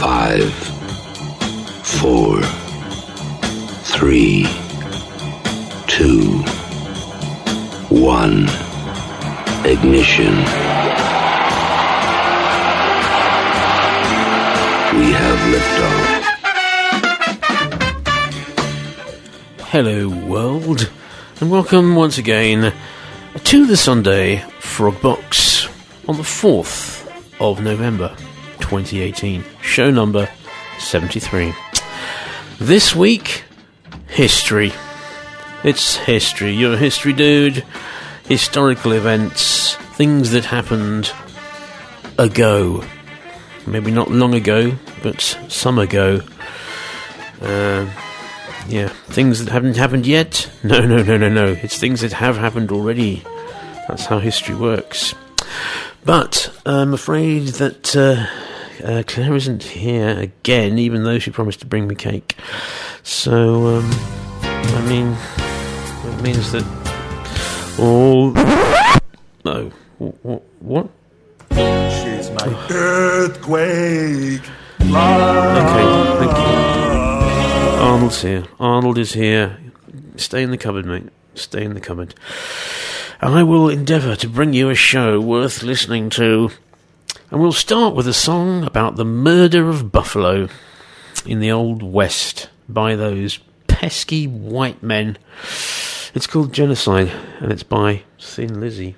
Five, four, three, two, one. Ignition. We have liftoff. Hello, world, and welcome once again to the Sunday Frog Box on the 4th of November 2018, show number 73. This week, history. It's history. You're a history dude. Historical events, things that happened ago. Maybe not long ago, but some ago. Uh, yeah, things that haven't happened yet? No, no, no, no, no. It's things that have happened already. That's how history works. But I'm afraid that uh, uh, Claire isn't here again, even though she promised to bring me cake. So, um, I mean, it means that all. Oh, what? what? She's my earthquake. Okay, thank you. Arnold's here. Arnold is here. Stay in the cupboard, mate. Stay in the cupboard. I will endeavour to bring you a show worth listening to. And we'll start with a song about the murder of Buffalo in the Old West by those pesky white men. It's called Genocide, and it's by Thin Lizzy.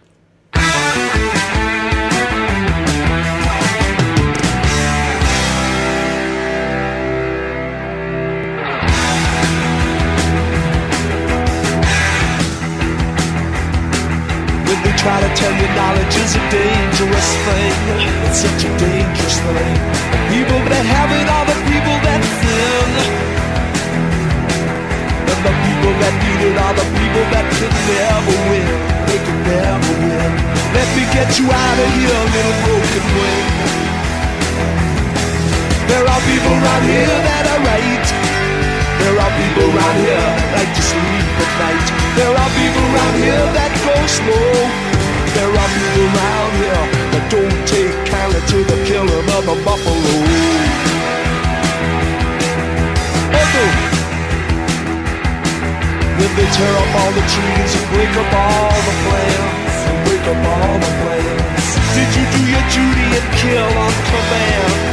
Try to tell you knowledge is a dangerous thing, it's such a dangerous thing. The people that have it are the people that sin. And the people that need it are the people that can never win. They can never win. Let me get you out of here, little broken wing. There are people around here that are right. There are people around here that to sleep at night. There are people around here that go slow. There are people around here that don't take kindly to the killing of a buffalo. Echo. When they tear up all the trees and break up all the plants, and break up all the plants. Did you do your duty and kill on command?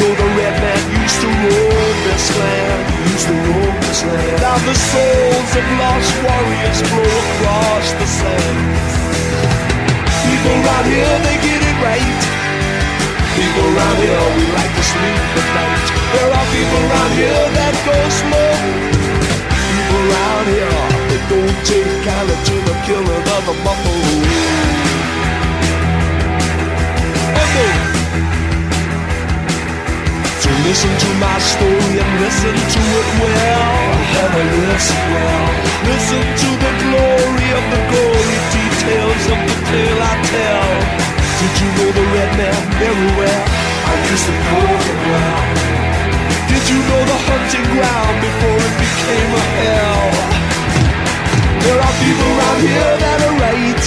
Know the red man used to roam this land? Used to roam this land. Now the souls of lost warriors flow across the sands. People around here, they get it right. People around here, we like to sleep at night. There are people around here that go slow. People around here, they don't take kindly to the killing of a buffalo. Echo. Listen to my story and listen to it well. Never listen well. Listen to the glory of the gory details of the tale I tell. Did you know the red man very well? I used to know him well. Did you know the hunting ground before it became a hell? There are people around here that are right.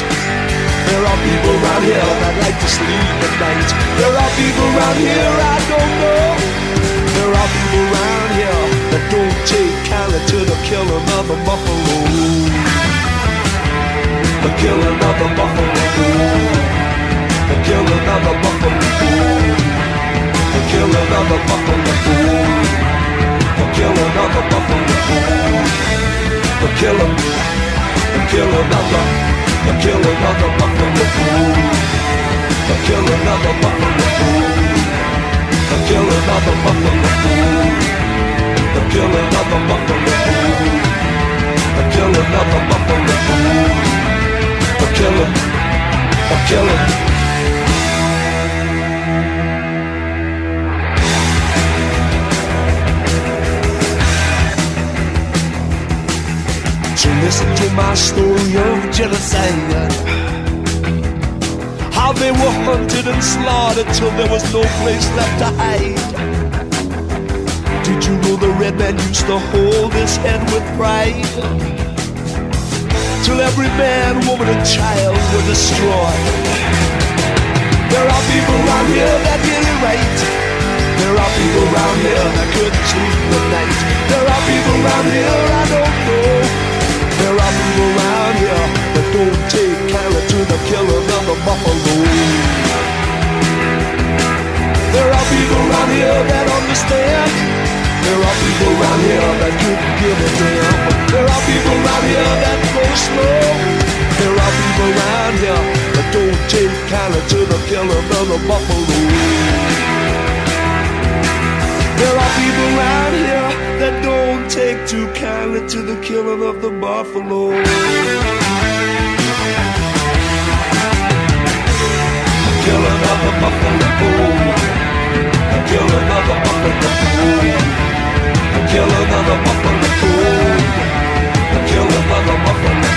There are people around here that like to sleep at night. There are people around here I don't know. Are people around here that don't take kindly to the killing of a buffalo. The killing of a buffalo. The killing of a buffalo. The killing of a buffalo. The killing of a buffalo. The killing. The killing of a. The killing of a buffalo. The killing of a buffalo. The killing of a buffalo. The killing of a buffalo. The killing of a buffalo. The killing. The killing. So listen to my story of genocide. They were hunted and slaughtered till there was no place left to hide. Did you know the red man used to hold his head with pride? Till every man, woman, and child were destroyed. There are people around here that get it right. There are people around here that couldn't sleep the night. There are people around here I don't know. Don't take carrot to the killing of the buffalo. There are people around here that understand. There are people around here that couldn't give a damn. There are people around here that go slow. There are people around here that don't take kindly to the killing of the buffalo. There are people around here don't take too kindly to the killing of the buffalo. Killing of the buffalo. The killing of the buffalo. The killing of the buffalo. The killing of the buffalo.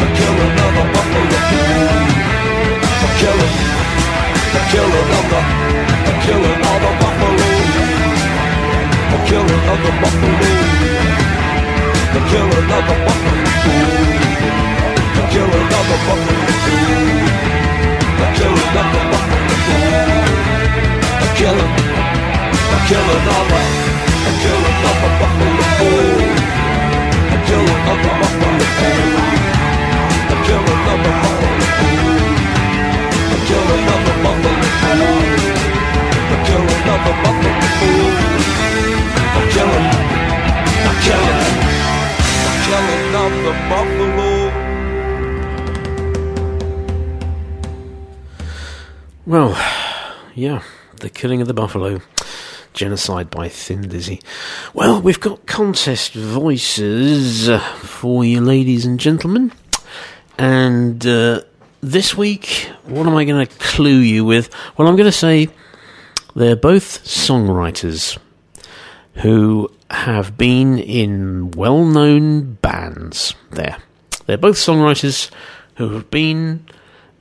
The killing of the buffalo. The killing. The killing of the. The killing of the buffalo. Killing of the buffalo. The killing of the buffalo. The killing of the buffalo. The killing of the buffalo. The killing. The killing of the. The killing of the buffalo. The killing of the buffalo. The killing of the buffalo. The killing of the buffalo. The killing of the buffalo. Killing. The killing. The killing of the buffalo. Well, yeah, the killing of the buffalo. Genocide by Thin Lizzy. Well, we've got contest voices for you, ladies and gentlemen. And uh, this week, what am I going to clue you with? Well, I'm going to say they're both songwriters who have been in well known bands there. They're both songwriters who have been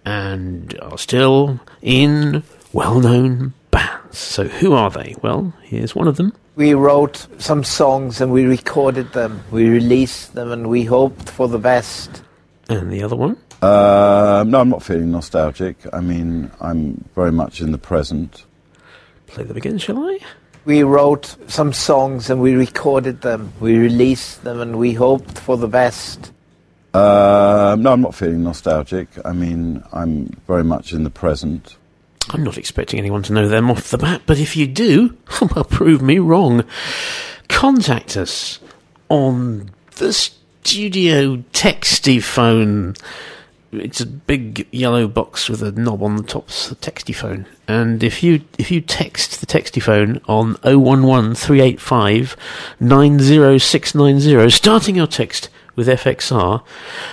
and are still in well known bands. So, who are they? Well, here's one of them. We wrote some songs and we recorded them. We released them and we hoped for the best. And the other one? Uh, no, I'm not feeling nostalgic. I mean, I'm very much in the present. Play them again, shall I? We wrote some songs and we recorded them. We released them and we hoped for the best. Uh, no, I'm not feeling nostalgic. I mean, I'm very much in the present. I'm not expecting anyone to know them off the bat, but if you do, well, prove me wrong. Contact us on the studio texty phone. It's a big yellow box with a knob on the top, it's a texty phone. And if you if you text the texty phone on 011 385 90690, starting your text with FXR,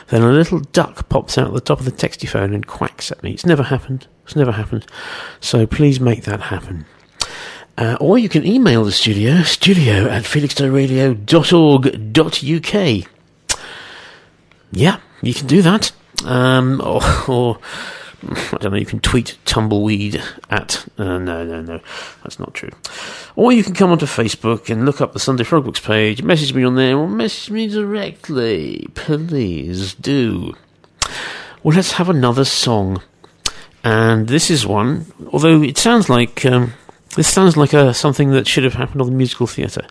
then a little duck pops out the top of the texty phone and quacks at me. It's never happened. It's never happened. So please make that happen. Uh, or you can email the studio, studio at felixstoweradio.org.uk. Yeah, you can do that. Um, or, or, I don't know, you can tweet tumbleweed at. Uh, no, no, no, that's not true. Or you can come onto Facebook and look up the Sunday Frogbooks page, message me on there, or message me directly. Please do. Well, let's have another song. And this is one, although it sounds like. Um, this sounds like a, something that should have happened on the musical theatre.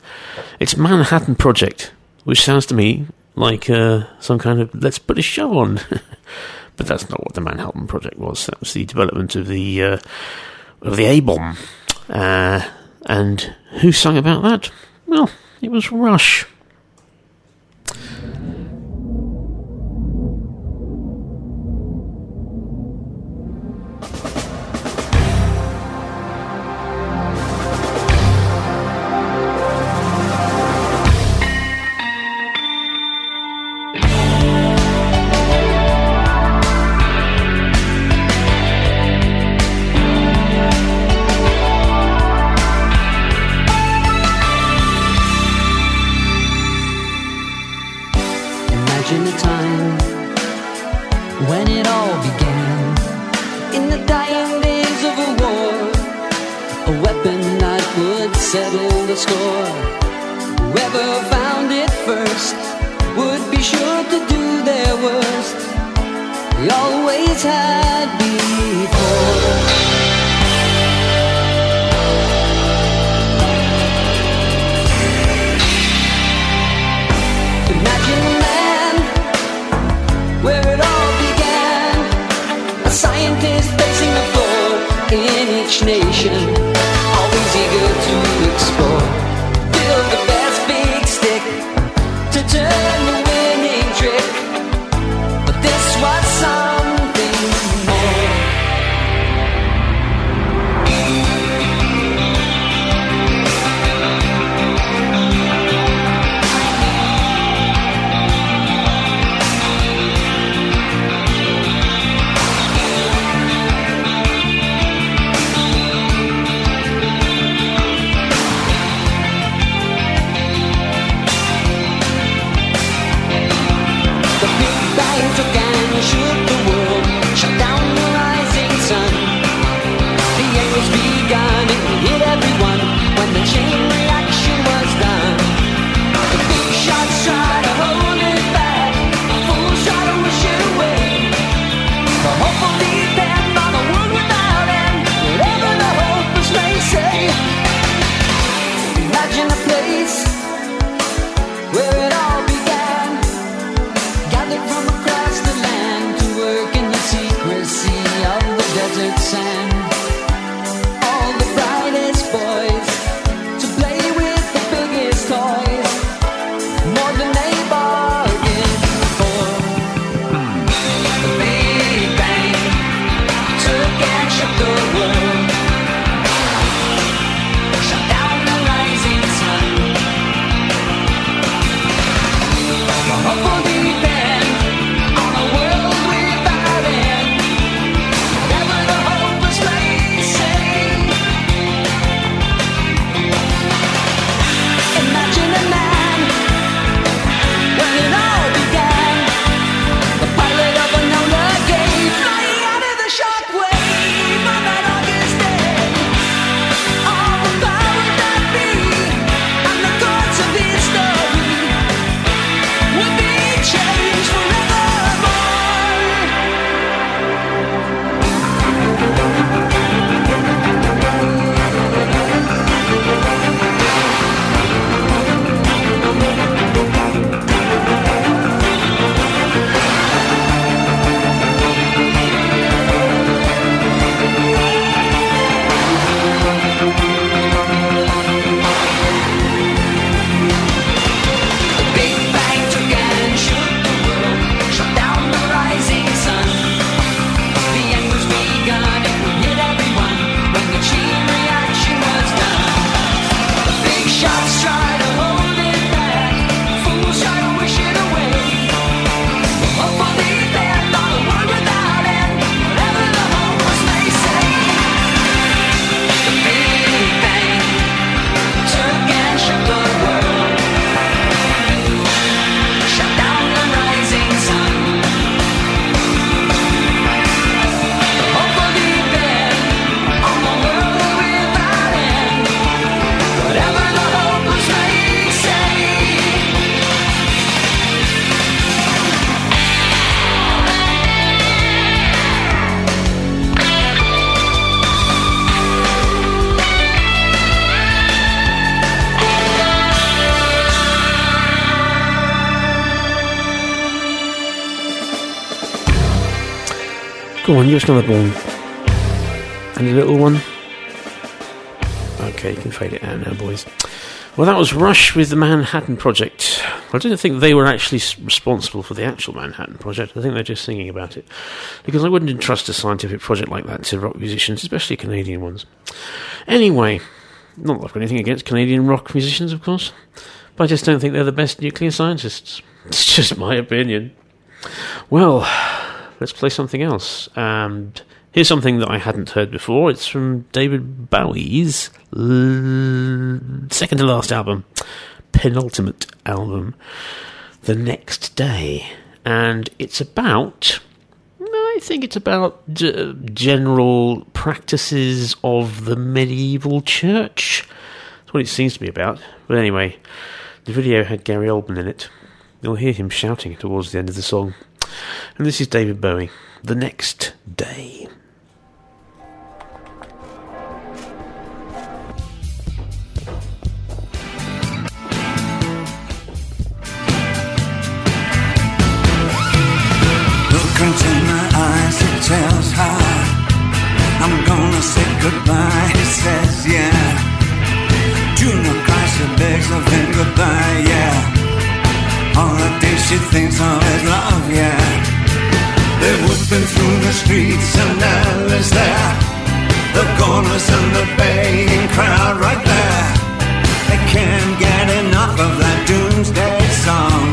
It's Manhattan Project, which sounds to me like uh, some kind of let's put a show on. but that's not what the Manhattan Project was. That was the development of the uh, of the A bomb. Uh, and who sung about that? Well, it was Rush. Go on, just another one. And a little one. Okay, you can fade it out now, boys. Well, that was Rush with the Manhattan Project. I didn't think they were actually responsible for the actual Manhattan Project. I think they're just singing about it. Because I wouldn't entrust a scientific project like that to rock musicians, especially Canadian ones. Anyway, not that I've got anything against Canadian rock musicians, of course, but I just don't think they're the best nuclear scientists. It's just my opinion. Well, let's play something else. And here's something that I hadn't heard before. It's from David Bowie's second to last album, penultimate album, The Next Day. And it's about. I think it's about general practices of the medieval church. That's what it seems to be about. But anyway, the video had Gary Oldman in it. You'll hear him shouting towards the end of the song. And this is David Bowie, The Next Day. Look into my eyes, it tells how I'm gonna say goodbye. He says, Yeah. Do not cry, she begs of him goodbye, yeah. All the days she thinks of his love, yeah. They're whipping through the streets and Alice there. The chorus and the baying crowd right there. They can't get enough of that doomsday song.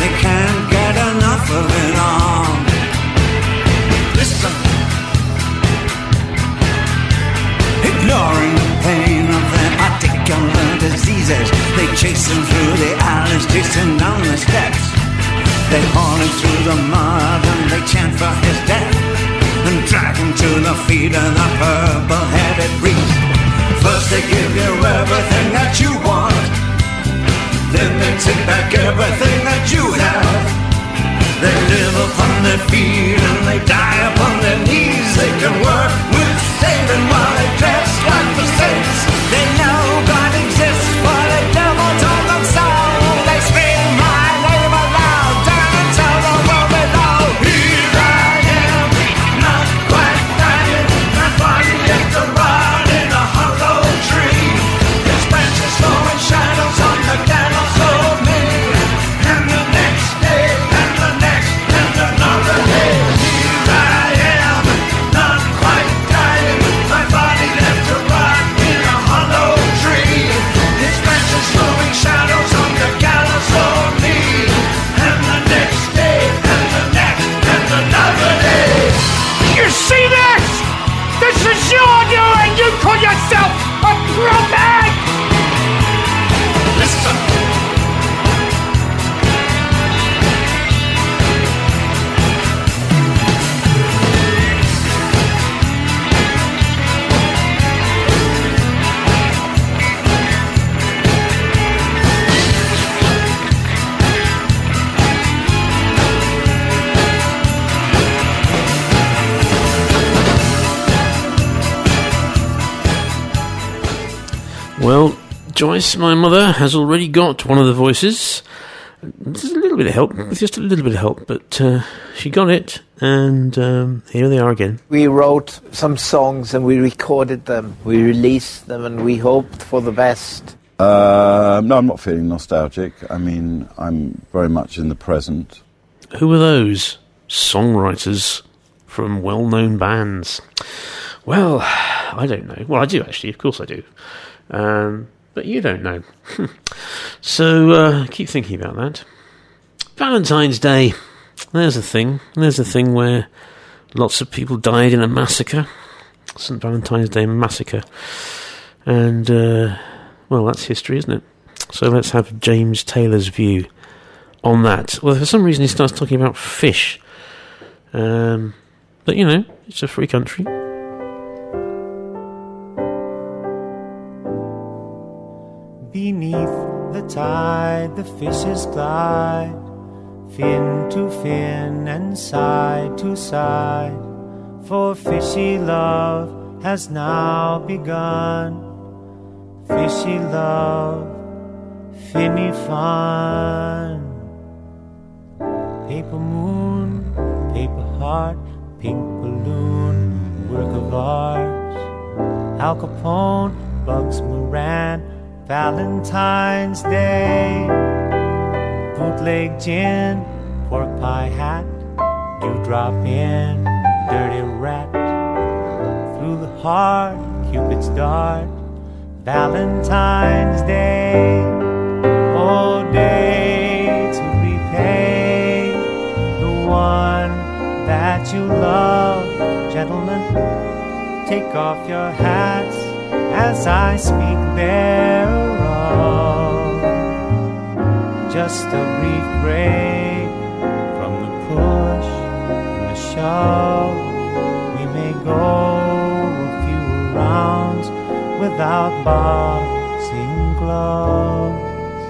They can't get enough of it him through the alleys, chasing down the steps. They haul him through the mud and they chant for his death and drag him to the feet of the purple-headed priest. First they give you everything that you want, then they take back everything that you have. They live upon their feet and they die upon their knees. They can work with Satan while they dress like the saints. Well, Joyce, my mother, has already got one of the voices. There's a little bit of help, just a little bit of help, but uh, she got it, and um, here they are again. We wrote some songs and we recorded them. We released them and we hoped for the best. Um, no, I'm not feeling nostalgic. I mean, I'm very much in the present. Who are those songwriters from well known bands? Well, I don't know. Well, I do actually, of course I do. Um, but you don't know. so uh, keep thinking about that. Valentine's Day. There's a thing. There's a thing where lots of people died in a massacre. St. Valentine's Day massacre. And, uh, well, that's history, isn't it? So let's have James Taylor's view on that. Well, for some reason, he starts talking about fish. Um, but, you know, it's a free country. The fishes glide, fin to fin and side to side. For fishy love has now begun. Fishy love, finny fun. Paper moon, paper heart, pink balloon, work of art. Al Capone, Bugs Moran, Valentine's Day. Bootleg gin, pork pie hat, dewdrop in, dirty rat. Through the heart, Cupid's dart, Valentine's Day. Oh, day to repay the one that you love, gentlemen. Take off your hats as I speak thereof. Just a brief break from the push and the shove. We may go a few rounds without boxing gloves.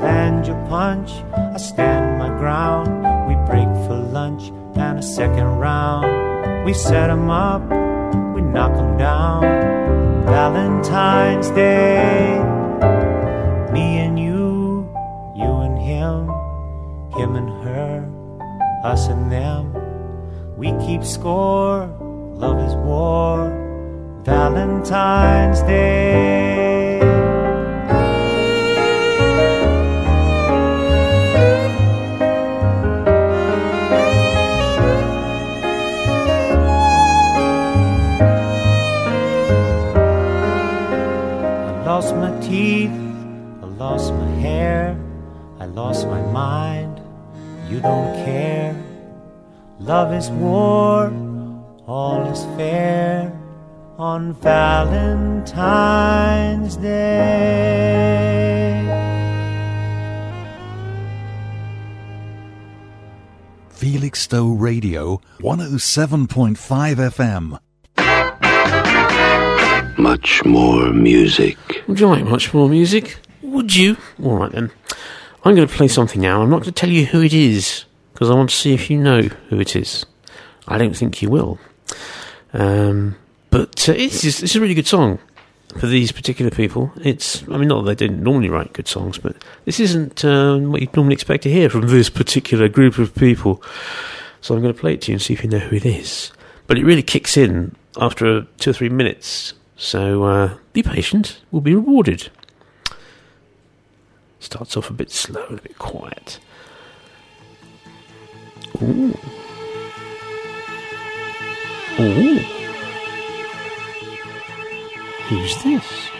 Land your punch, I stand my ground. We break for lunch and a second round. We set 'em up, we knock 'em down. Valentine's Day. Me and you, you and him, him and her, us and them. We keep score, love is war, Valentine's Day. Teeth, I lost my hair, I lost my mind. You don't care. Love is war, all is fair on Valentine's Day. Felixstowe Radio, 107.5 FM. Much more music. Would you like much more music? Would you? All right then. I'm going to play something now. I'm not going to tell you who it is because I want to see if you know who it is. I don't think you will. Um, but uh, it's, just, it's a really good song for these particular people. It's, I mean, not that they didn't normally write good songs, but this isn't um, what you'd normally expect to hear from this particular group of people. So I'm going to play it to you and see if you know who it is. But it really kicks in after two or three minutes. So uh, be patient, we'll be rewarded. Starts off a bit slow and a bit quiet. Ooh. Ooh. Who's this?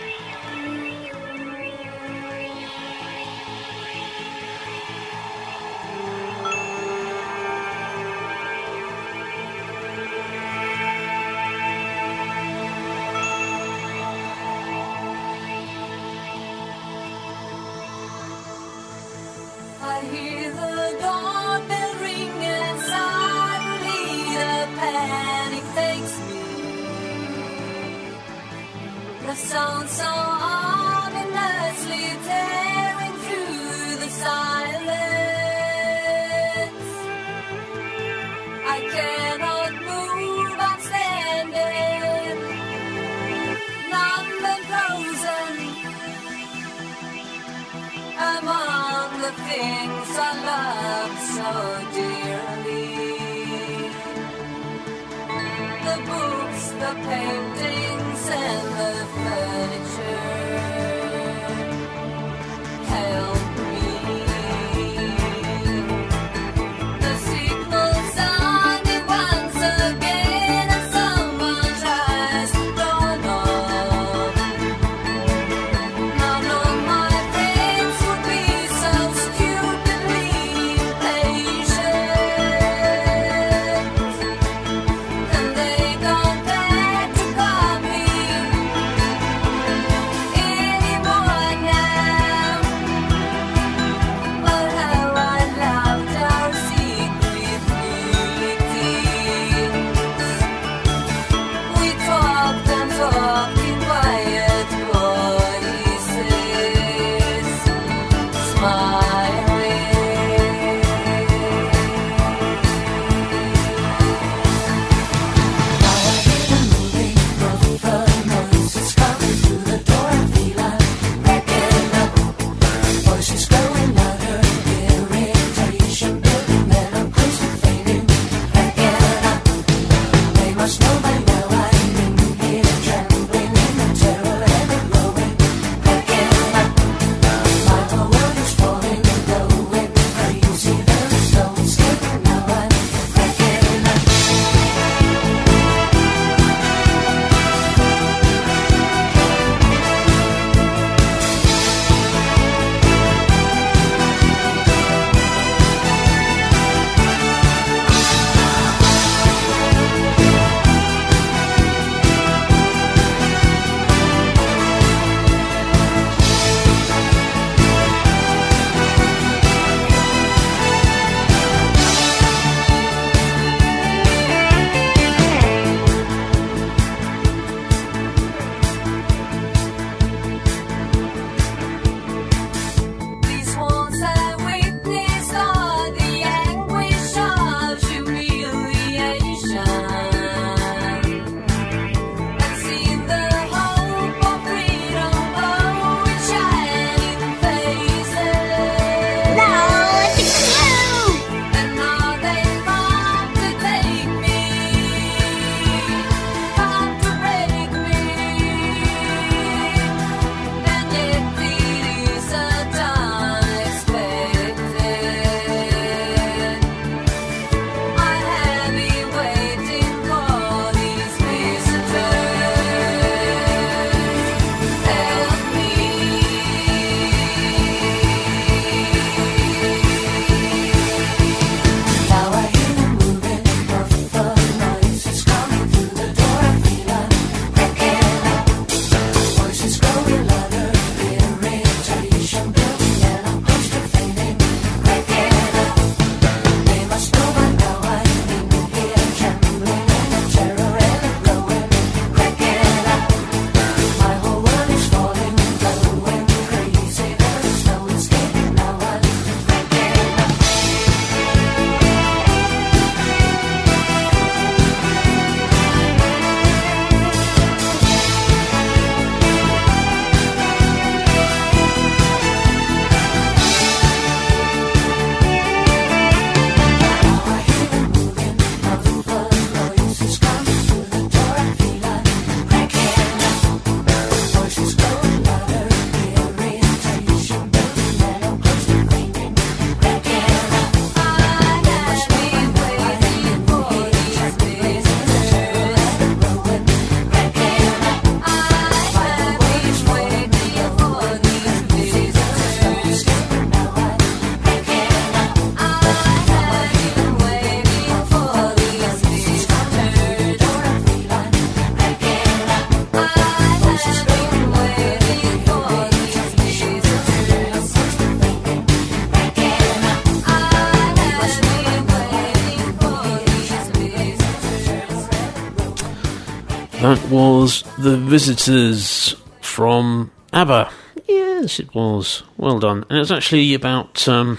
Was The Visitors from ABBA. Yes, it was. Well done. And it was actually about um,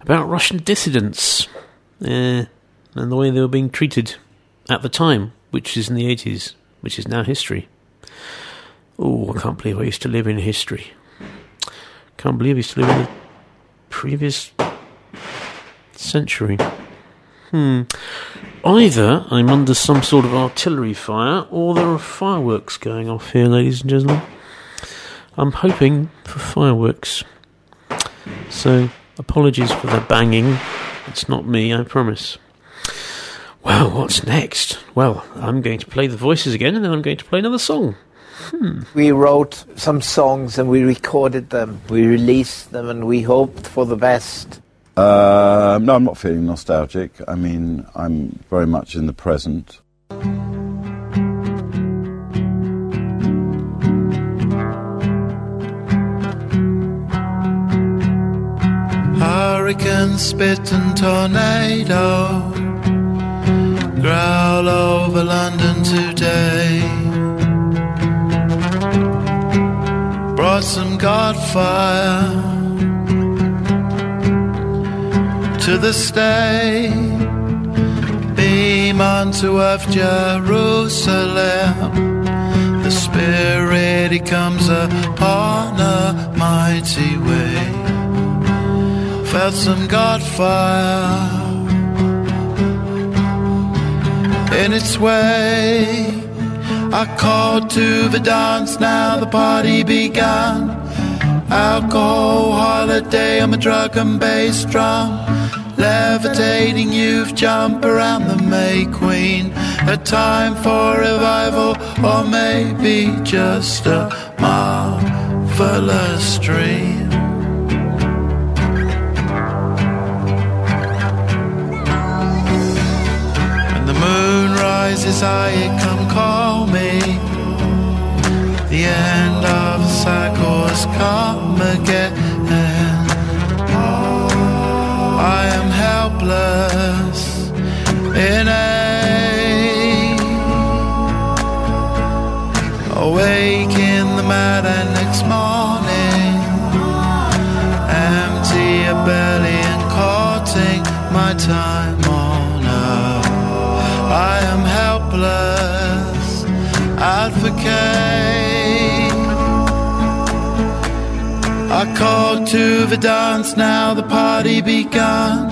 about Russian dissidents uh, and the way they were being treated at the time, which is in the 80s, which is now history. Oh, I can't believe I used to live in history. Can't believe I used to live in the previous century. Hmm. Either I'm under some sort of artillery fire, or there are fireworks going off here, ladies and gentlemen. I'm hoping for fireworks. So, apologies for the banging. It's not me, I promise. Well, what's next? Well, I'm going to play the voices again, and then I'm going to play another song. Hmm. We wrote some songs and we recorded them. We released them and we hoped for the best. Uh, no, I'm not feeling nostalgic. I mean, I'm very much in the present. Hurricane, spit and tornado growl over London today. Brought some Godfire to the state. Beam onto of Jerusalem. The Spirit, He comes upon a mighty way. Felt some God fire in its way. I called to the dance, now the party began. Alcohol holiday, I'm a drug and bass drum. Levitating youth jump around the May Queen. A time for revival, or maybe just a marvelous dream. When the moon rises, I come call me. The end of the cycle has come again. I am helpless in a awake in the and next morning. Empty a belly and courting my time on earth. I am helpless advocate I called to the dance, now the party begun.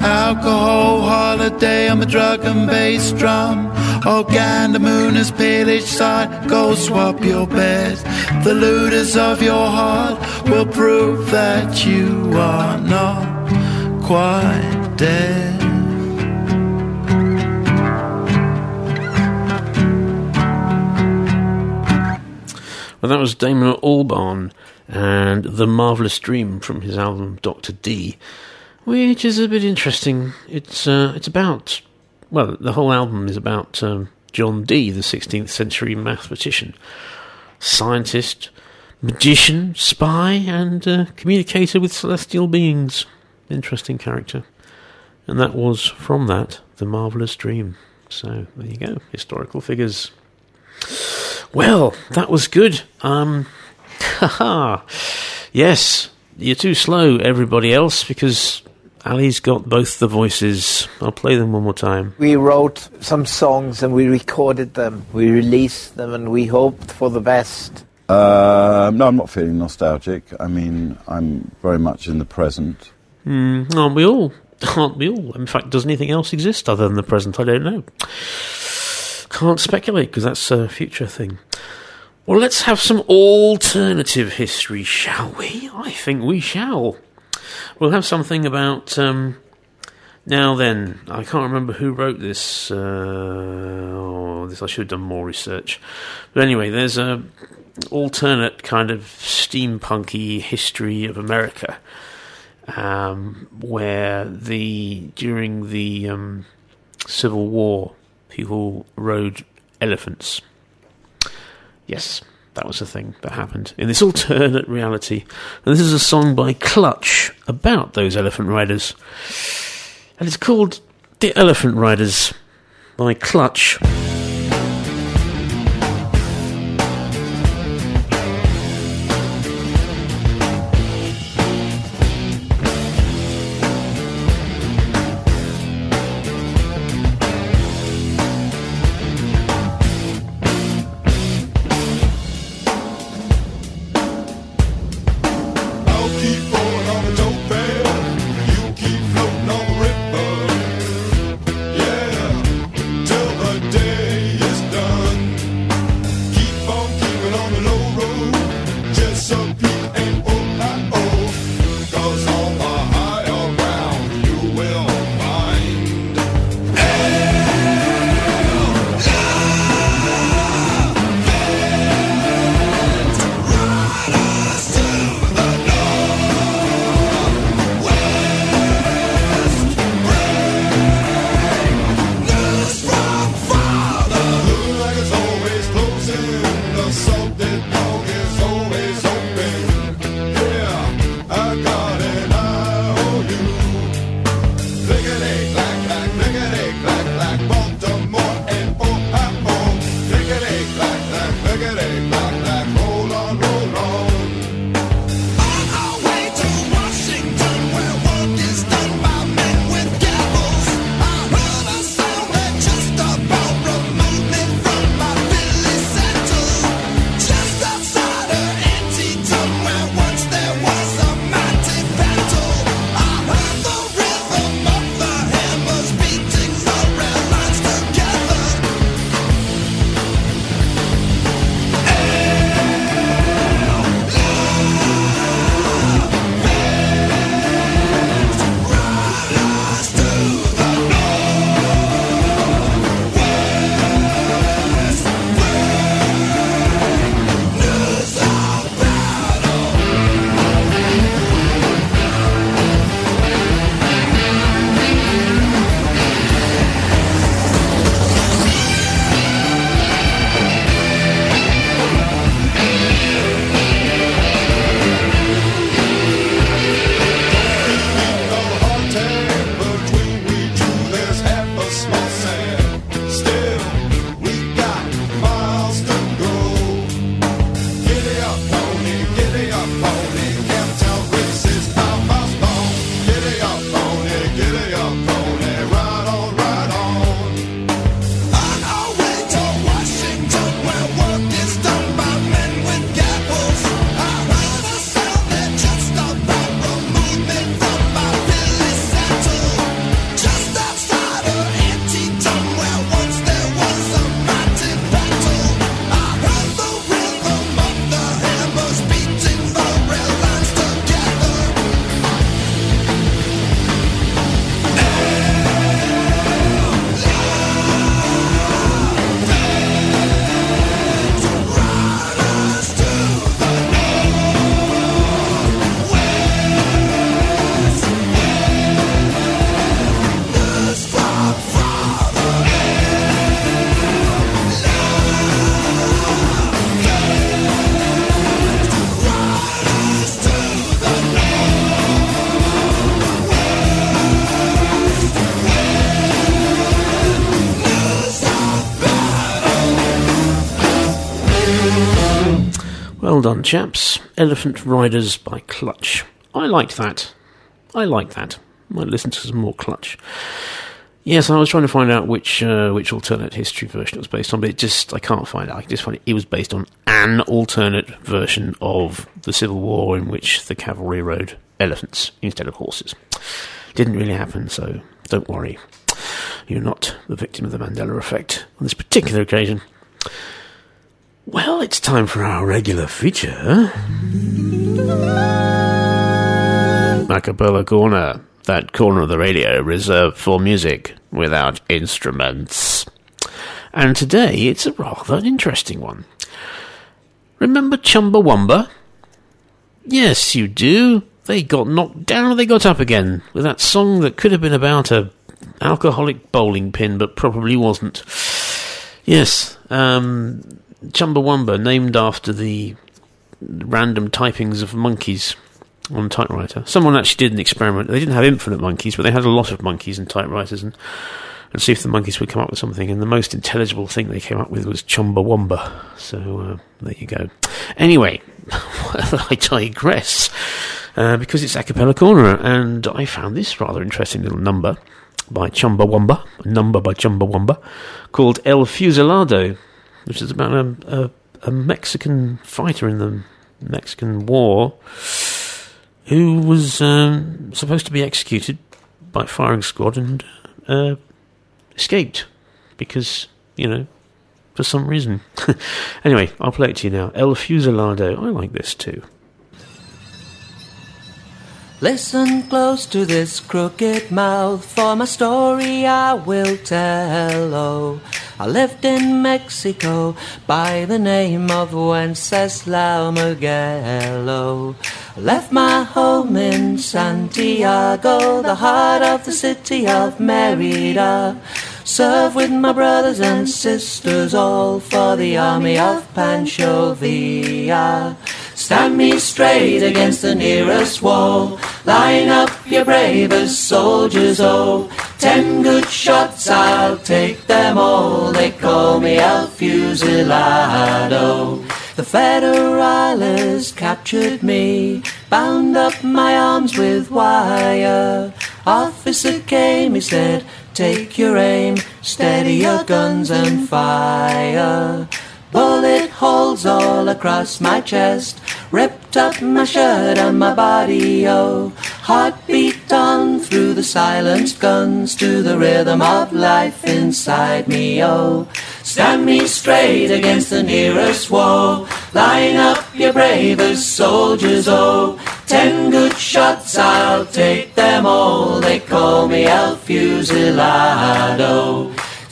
Alcohol holiday, I'm a drug and bass drum. Oh, Gander Moon is pale each side, go swap your bed. The looters of your heart will prove that you are not quite dead. Well, that was Damon Albarn and The Marvelous Dream from his album Dr. Dee, which is a bit interesting. It's uh, it's about well, the whole album is about um, John Dee, the 16th century mathematician, scientist, magician, spy, and uh, communicator with celestial beings. Interesting character, and that was from that The Marvelous Dream. So there you go, historical figures. Well, that was good. Um, haha. yes, you're too slow, everybody else, because Ali's got both the voices. I'll play them one more time. We wrote some songs and we recorded them. We released them and we hoped for the best. Uh, no, I'm not feeling nostalgic. I mean, I'm very much in the present. Mm, aren't we all? Aren't we all? In fact, does anything else exist other than the present? I don't know. Can't speculate because that's a future thing. Well, let's have some alternative history, shall we? I think we shall. We'll have something about. Um, now then, I can't remember who wrote this. Uh, oh, this I should have done more research. But anyway, there's a alternate kind of steampunky history of America, um, where the during the um, Civil War, people rode elephants. Yes, that was a thing that happened in this alternate reality. And this is a song by Clutch about those elephant riders. And it's called The Elephant Riders by Clutch. Well done, chaps. Elephant Riders by Clutch. I liked that. I like that. Might listen to some more Clutch. Yes, I was trying to find out which uh, which alternate history version it was based on, but it just I can't find it. I just find it, it was based on an alternate version of the Civil War in which the cavalry rode elephants instead of horses. Didn't really happen, so don't worry. You're not the victim of the Mandela effect on this particular occasion. Well, it's time for our regular feature. Macapella Corner. That corner of the radio reserved for music without instruments. And today it's a rather interesting one. Remember Chumbawamba? Yes, you do. They got knocked down they got up again with that song that could have been about a alcoholic bowling pin, but probably wasn't. Yes, um, Chumbawamba, named after the random typings of monkeys on typewriter. Someone actually did an experiment. They didn't have infinite monkeys, but they had a lot of monkeys and typewriters, and and see if the monkeys would come up with something. And the most intelligible thing they came up with was Chumbawamba. So uh, there you go. Anyway, I digress uh, because it's a cappella corner, and I found this rather interesting little number by Chumbawamba, a number by Chumbawamba, called El Fusilado, which is about a, a, a Mexican fighter in the Mexican War who was um, supposed to be executed by firing squad and uh, escaped because, you know, for some reason. anyway, I'll play it to you now. El Fusilado. I like this too. Listen close to this crooked mouth, for my story I will tell. Oh, I lived in Mexico by the name of Wenceslao Miguelo. Oh, left my home in Santiago, the heart of the city of Merida. Served with my brothers and sisters, all for the army of Pancho Villa. Stand me straight against the nearest wall. Line up your bravest soldiers, oh. Ten good shots, I'll take them all. They call me El Fusilado. The federales captured me, bound up my arms with wire. Officer came, he said, Take your aim, steady your guns and fire. Bullet holes all across my chest, ripped up my shirt and my body, oh. Heartbeat on through the silenced guns to the rhythm of life inside me, oh. Stand me straight against the nearest wall. Line up your bravest soldiers, oh. Ten good shots, I'll take them all. They call me El Fusilado.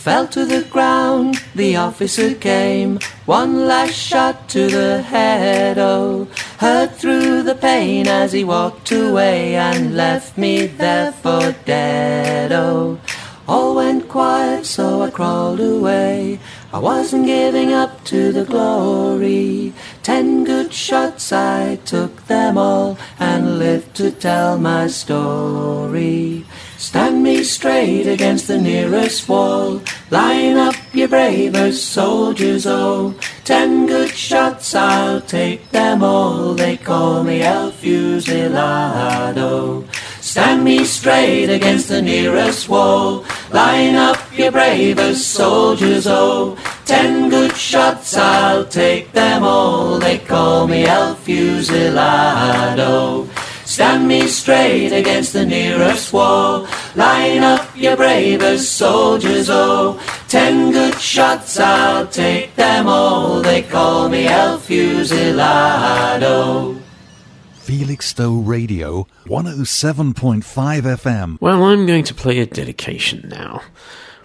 Fell to the ground, the officer came. One last shot to the head, oh. Heard through the pain as he walked away and left me there for dead, oh. All went quiet, so I crawled away. I wasn't giving up to the glory. Ten good shots, I took them all and lived to tell my story. Stand me straight against the nearest wall. Line up your bravest soldiers, oh. Ten good shots, I'll take them all. They call me El Fusilado. Stand me straight against the nearest wall. Line up your bravest soldiers, oh. Ten good shots, I'll take them all. They call me El Fusilado. Stand me straight against the nearest wall. Line up your bravest soldiers, oh. Ten good shots, I'll take them all. They call me El Fusilado. Felixstowe Radio, 107.5 FM. Well, I'm going to play a dedication now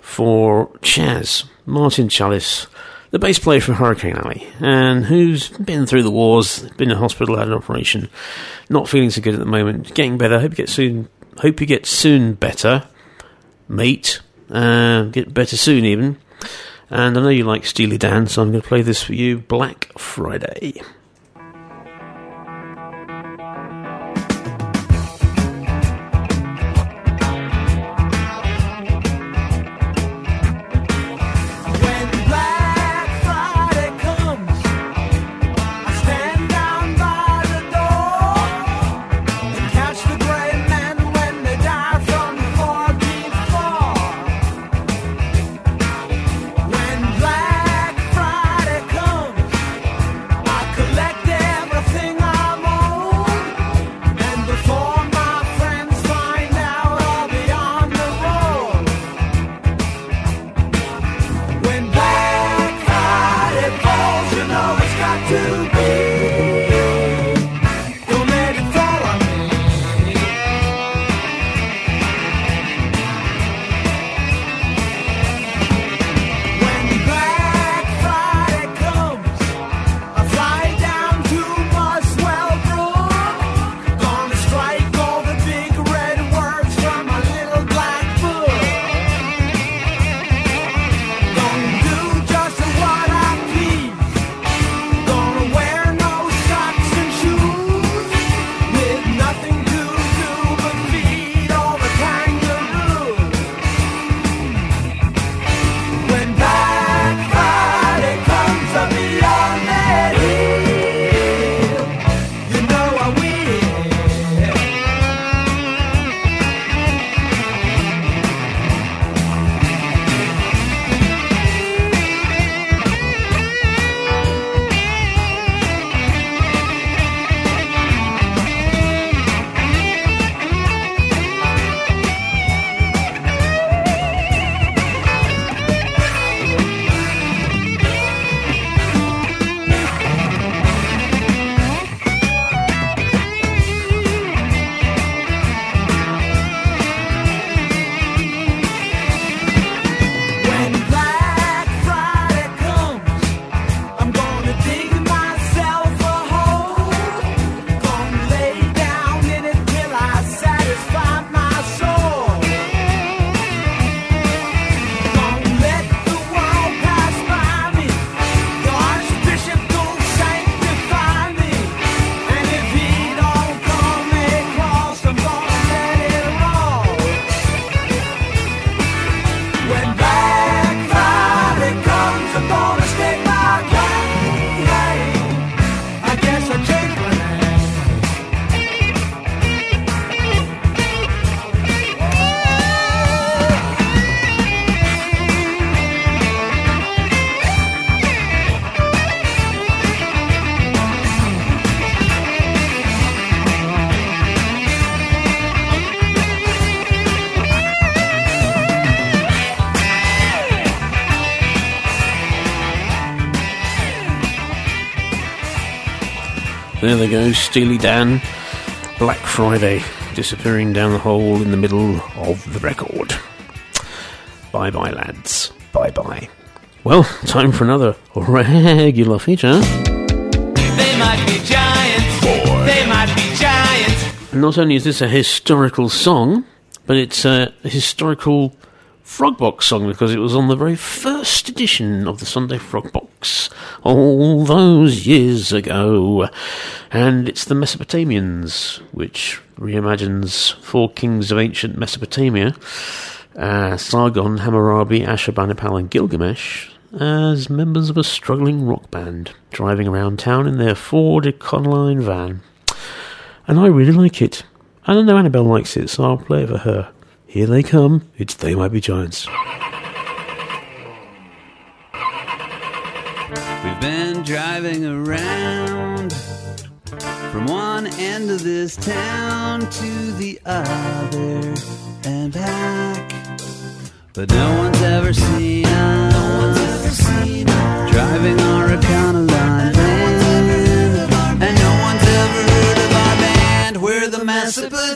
for Chaz, Martin Chalice, the bass player for Hurricane Alley, and who's been through the wars, been in hospital, had an operation, not feeling so good at the moment, getting better. Hope you get soon. Hope you get soon better, mate. Uh, get better soon, even. And I know you like Steely Dan, so I'm going to play this for you. Black Friday. There they go, Steely Dan, Black Friday, disappearing down the hole in the middle of the record. Bye bye, lads. Bye bye. Well, time for another regular feature. They might be giants. They might be giants. Not only is this a historical song, but it's a historical Frogbox song because it was on the very first edition of the Sunday Frogbox all those years ago. And it's the Mesopotamians, which reimagines four kings of ancient Mesopotamia uh, Sargon, Hammurabi, Ashurbanipal, and Gilgamesh as members of a struggling rock band driving around town in their Ford Econoline van. And I really like it. I don't know Annabelle likes it, so I'll play it for her. Here they come. It's They Might Be Giants. We've been driving around from one end of this town to the other and back. But no one's ever seen us. No one's ever seen us. Driving our Econoline. And no one's ever heard of our band. We're the Mesopotamians.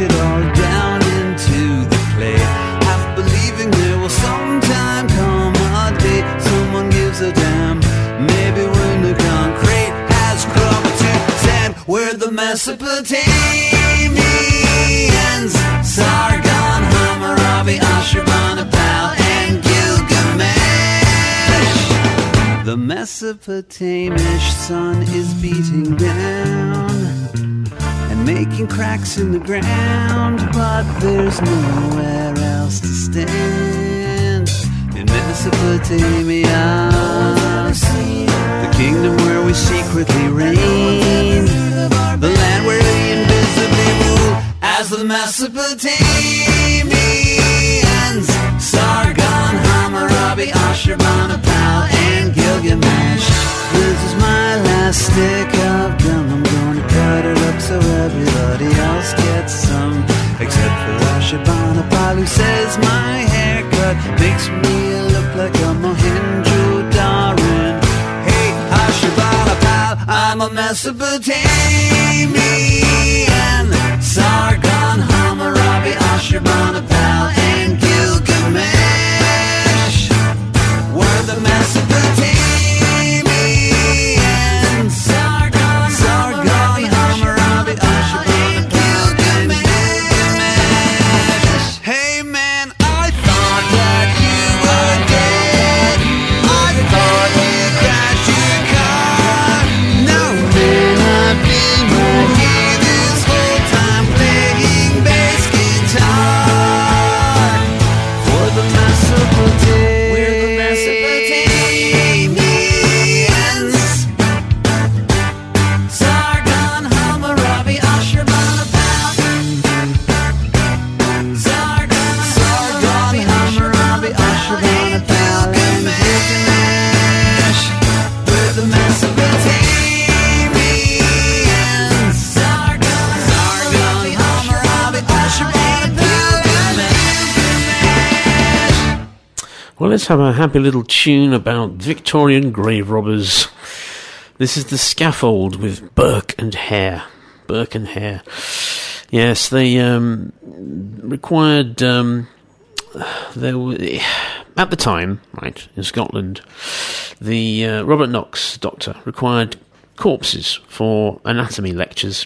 It all down into the clay. Half believing there will sometime come a day someone gives a damn. Maybe when the concrete has crumbled to sand, we're the Mesopotamians. Sargon, Hammurabi, Ashurbanipal, and Gilgamesh. The Mesopotamish sun is beating down making cracks in the ground, but there's nowhere else to stand in Mesopotamia. The kingdom where we secretly reign, the land where we invisibly rule as the Mesopotamians. Hammurabi, Ashurbanipal, and Gilgamesh. This is my last stick of gum. I'm gonna cut it up so everybody else gets some. Except for Ashurbanipal, who says my haircut makes me look like a Mohenjo-Daran. Hey, Ashurbanipal, I'm a Mesopotamian. Sargon, Hammurabi, Ashurbanipal, and let's have a happy little tune about Victorian grave robbers. This is the scaffold with Burke and Hare. Burke and Hare. Yes, they um, required. Um, there were, at the time, right in Scotland, the uh, Robert Knox doctor required corpses for anatomy lectures,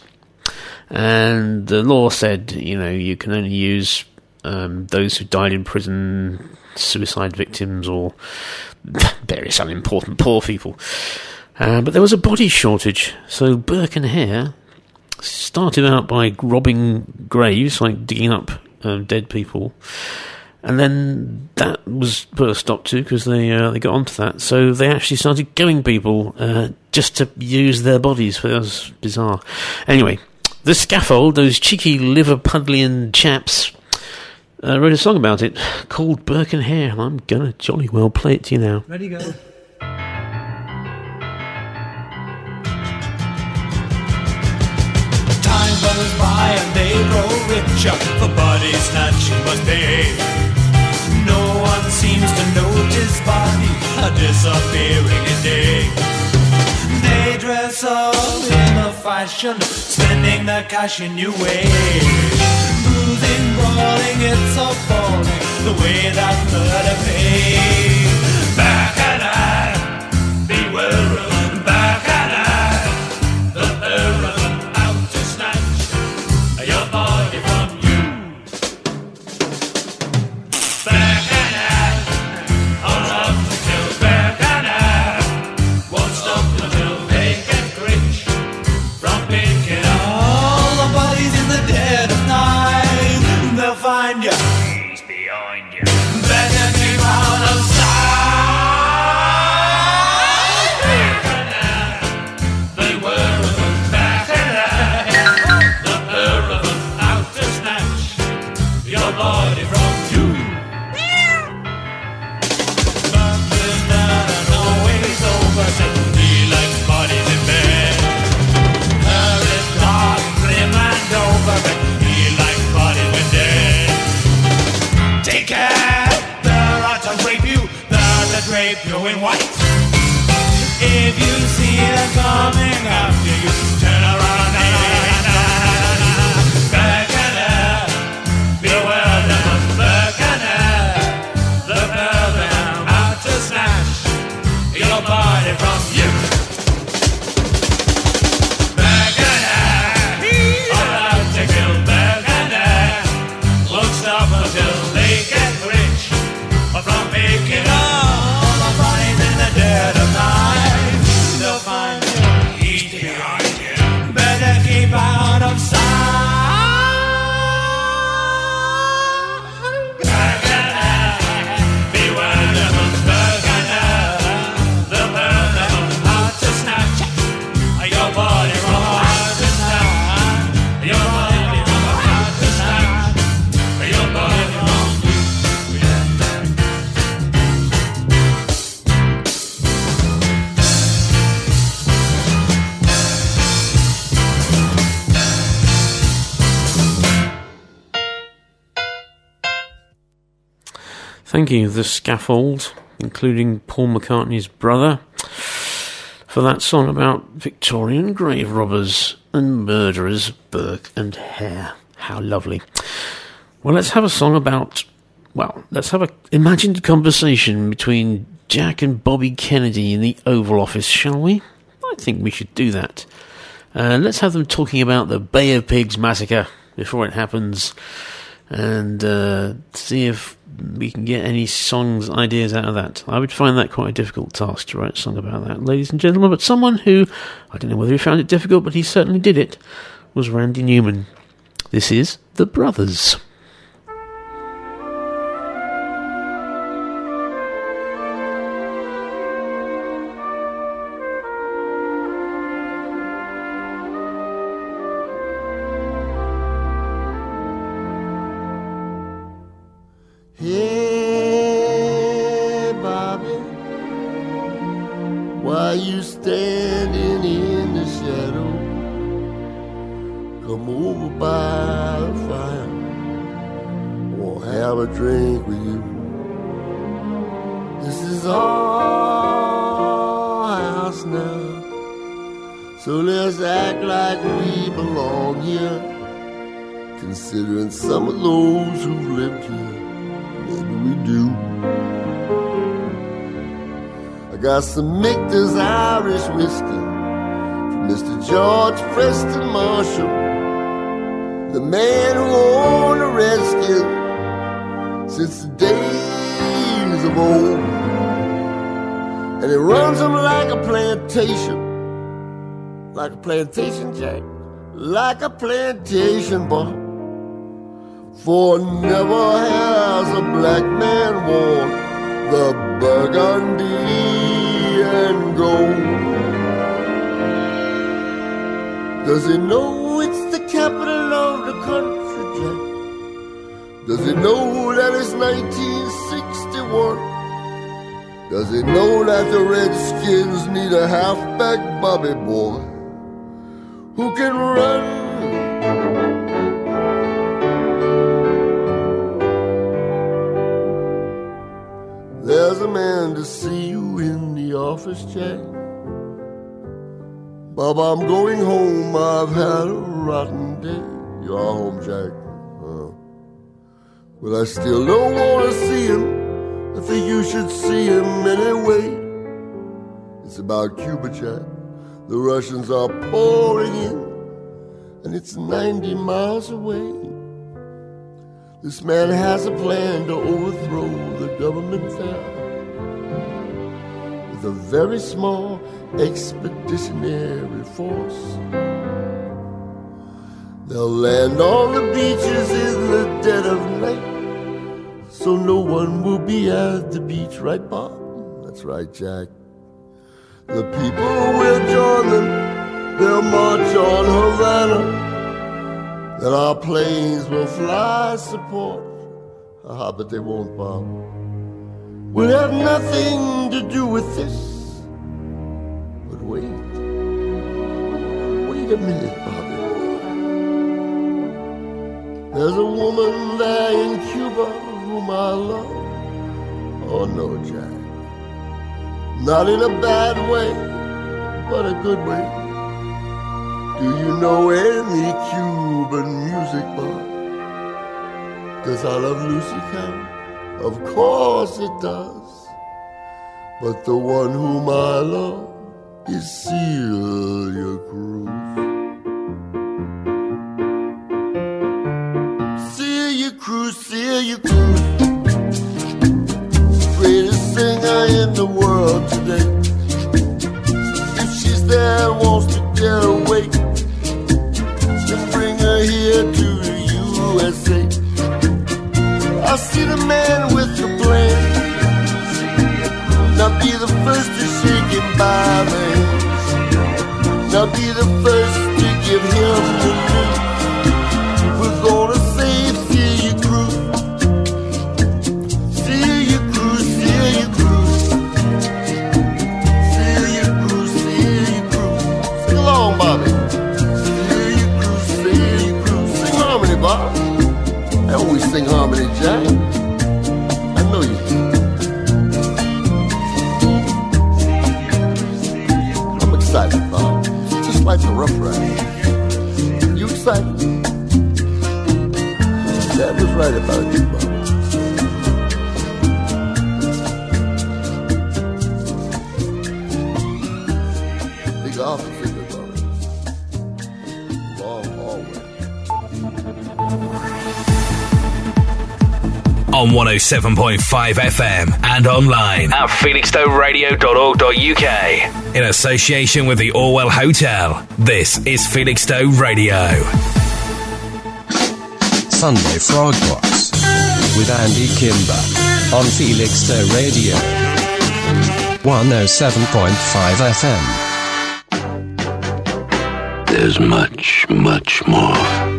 and the law said, you know, you can only use um, those who died in prison, suicide victims, or various unimportant poor people. Uh, but there was a body shortage, so Burke and Hare started out by robbing graves, like digging up um, dead people, and then that was put a stop to because they uh, they got onto that. So they actually started killing people uh, just to use their bodies. That was bizarre. Anyway, the scaffold, those cheeky Liverpudlian chaps. Uh, wrote a song about it called Burke and Hare, and I'm gonna jolly well play it to you now. Ready, go. Time Brothers buy and they grow richer. For body snatching must pay. No one seems to notice body a disappearing a day. Dress up in the fashion, spending the cash in new ways. Bruising, brawling, it's appalling the way that murder pays. Back and Drape white. You, The Scaffold, including Paul McCartney's brother, for that song about Victorian grave robbers and murderers, Burke and Hare. How lovely. Well, let's have a song about, well, let's have an imagined conversation between Jack and Bobby Kennedy in the Oval Office, shall we? I think we should do that. Uh, let's have them talking about the Bay of Pigs massacre before it happens and uh, see if we can get any songs ideas out of that. I would find that quite a difficult task to write a song about that, ladies and gentlemen. But someone who I don't know whether he found it difficult, but he certainly did it was Randy Newman. This is The Brothers. Some Michter's Irish whiskey from Mr. George Preston Marshall, the man who owned a redskin since the days of old. And he runs them like a plantation, like a plantation jack, like a plantation boy. For never has a black man worn the burgundy and. Does he know it's the capital of the country, Jack? Does he know that it's 1961? Does he know that the Redskins need a halfback Bobby boy who can run? There's a man to see you in office, Jack. Bob, I'm going home. I've had a rotten day. You are home, Jack. Oh. Well, I still don't want to see him. I think you should see him anyway. It's about Cuba, Jack. The Russians are pouring in, and it's 90 miles away. This man has a plan to overthrow the government a very small expeditionary force. They'll land on the beaches in the dead of night, so no one will be at the beach, right, Bob? That's right, Jack. The people will join them, they'll march on Havana, and our planes will fly support. Ah, but they won't, Bob. We'll have nothing to do with this. But wait, wait a minute, Bobby. There's a woman there in Cuba whom I love. Oh no, Jack. Not in a bad way, but a good way. Do you know any Cuban music, Bob? Does I Love Lucy count? Of course it does. But the one whom I love is Celia Cruz. Celia Cruz, Celia Cruz. Greatest singer in the world today. If she's there wants to get away, see the man with the plan. Now be the first to shake him by the hand. Now be the first to give him the news. We're gonna save Celia Cruz. Celia Cruz, Celia Cruz. Celia Cruz, Celia Cruz. Sing along, Bobby. Celia Cruz, Celia Cruz. Sing harmony, Bob. I always sing harmony, Jack. Rough Riders. You excited? Dad was right about you, Bob. On 107.5 FM and online at felixstoweradio.org.uk. In association with the Orwell Hotel, this is Felixstowe Radio. Sunday Frog Box with Andy Kimber on Felixstowe Radio 107.5 FM. There's much, much more.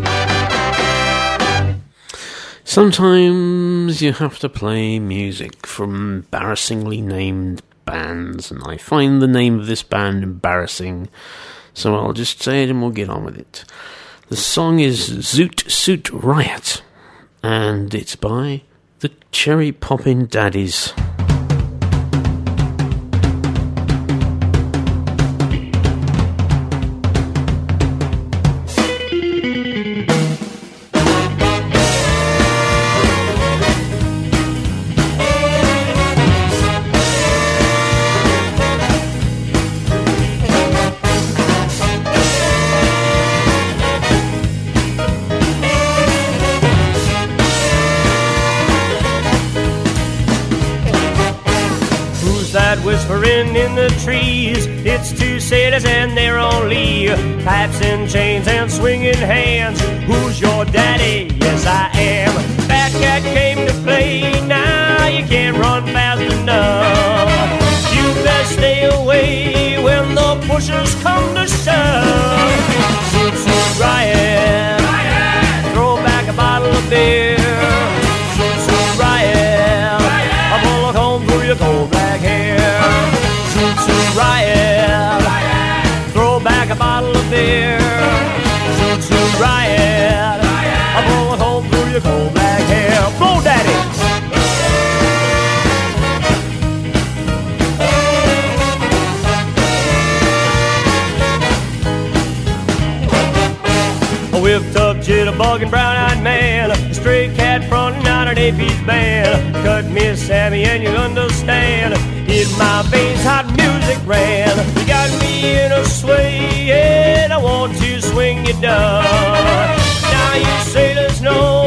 Sometimes you have to play music from embarrassingly named bands, and I find the name of this band embarrassing, so I'll just say it and we'll get on with it. The song is Zoot Suit Riot, and it's by the Cherry Poppin' Daddies. Pipes and chains and swinging hands. Who's your daddy? Jitterbugging brown-eyed man, a stray cat fronting out an eight-piece band. Cut me a Sammy and you understand. In my veins hot music ran. You got me in a sway and I want to swing you down. Now you sailors know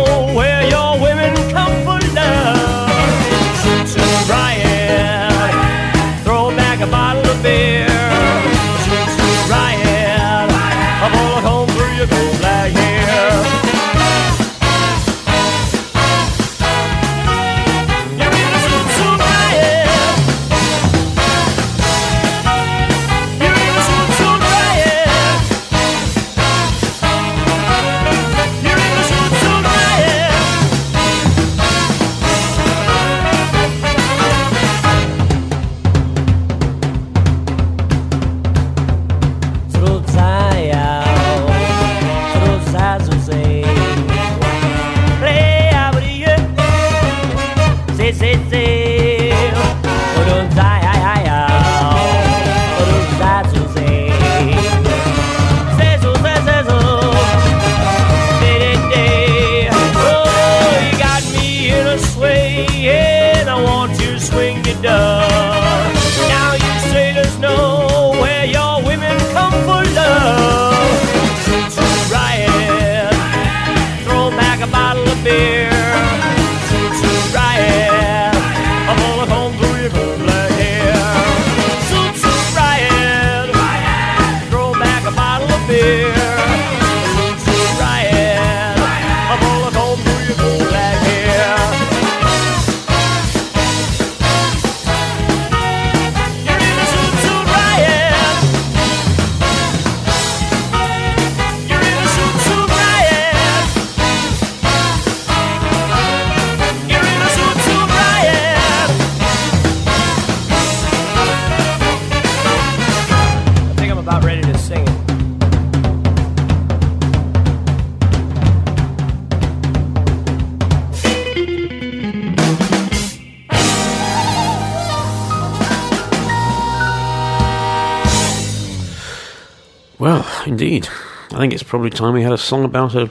indeed. I think it's probably time we had a song about a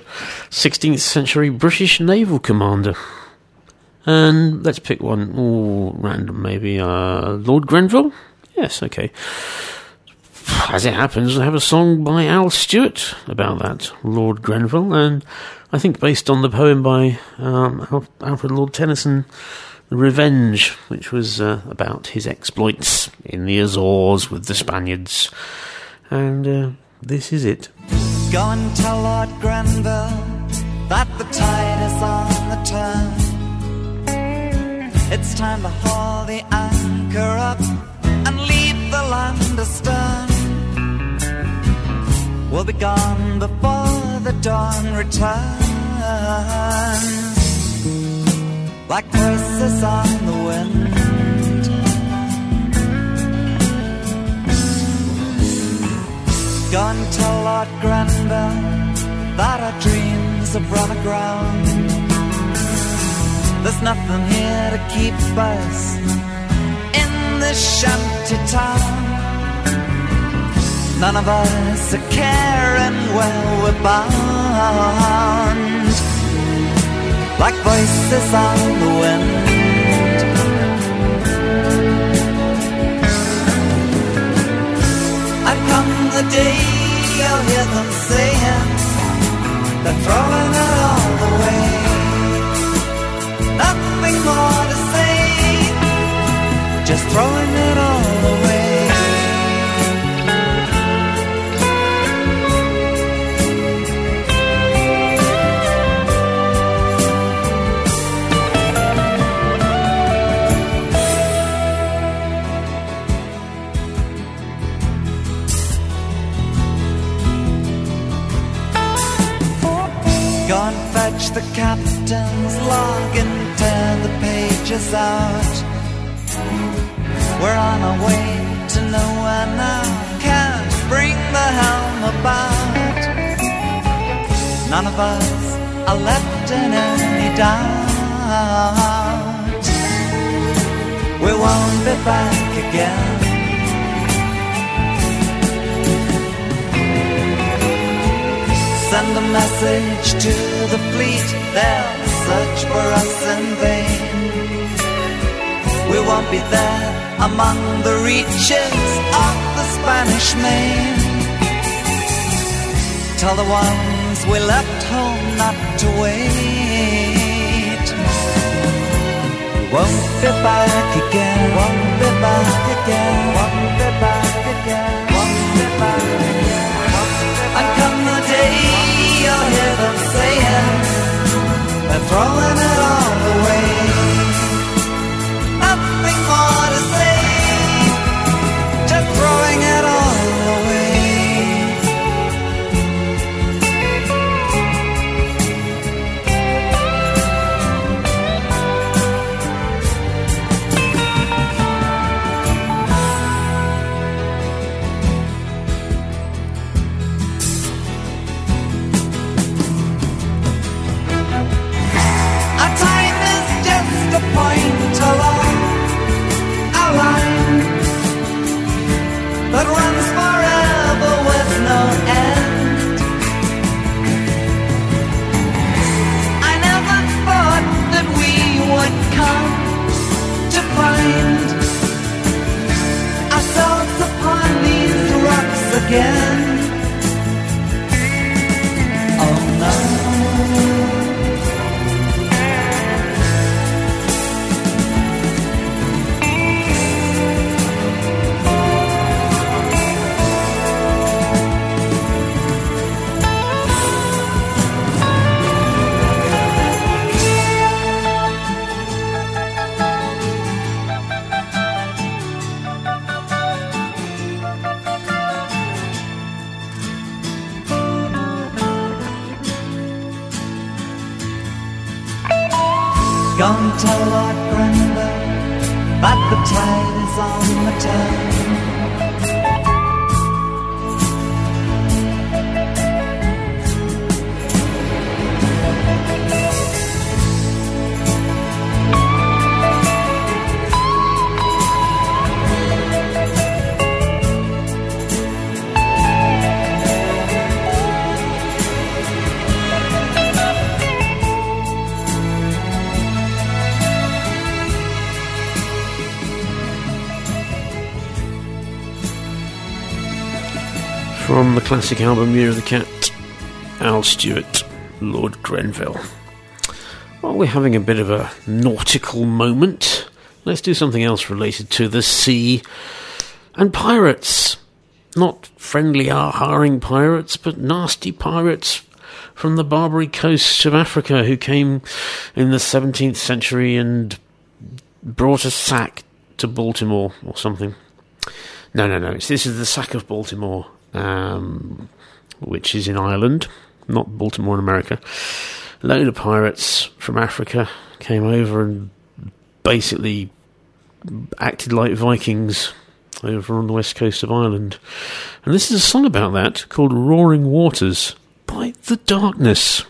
16th century British naval commander. And let's pick one, oh, random maybe. Uh, Lord Grenville? Yes, okay. As it happens, I have a song by Al Stewart about that, Lord Grenville, and I think based on the poem by um, Alfred Lord Tennyson, Revenge, which was uh, about his exploits in the Azores with the Spaniards. And uh, this is it. Go and tell Lord Grenville that the tide is on the turn. It's time to haul the anchor up and leave the land astern. We'll be gone before the dawn returns. Like voices on the wind. Go and tell Lord Grenville that our dreams have run aground. There's nothing here to keep us in this shanty town. None of us are caring where we're bound. Like voices on the wind. Day you'll hear them saying they're throwing it all away. Nothing more to say, just throwing the captain's log and turn the pages out. We're on our way to nowhere now. Can't bring the helm about. None of us are left in any doubt. We won't be back again. Send a message to the fleet, they'll search for us in vain. We won't be there among the reaches of the Spanish main. Tell the ones we left home not to wait. We won't be back again, won't be back again, won't be back again, won't be back again. Classic album Year of the Cat, Al Stewart, Lord Grenville. While we're having a bit of a nautical moment, let's do something else related to the sea and pirates. Not friendly ah hiring pirates, but nasty pirates from the Barbary coasts of Africa who came in the 17th century and brought a sack to Baltimore or something. No, no, no. This is the sack of Baltimore, um, which is in Ireland, not Baltimore in America. A load of pirates from Africa came over and basically acted like Vikings over on the west coast of Ireland. And this is a song about that called Roaring Waters by The Darkness.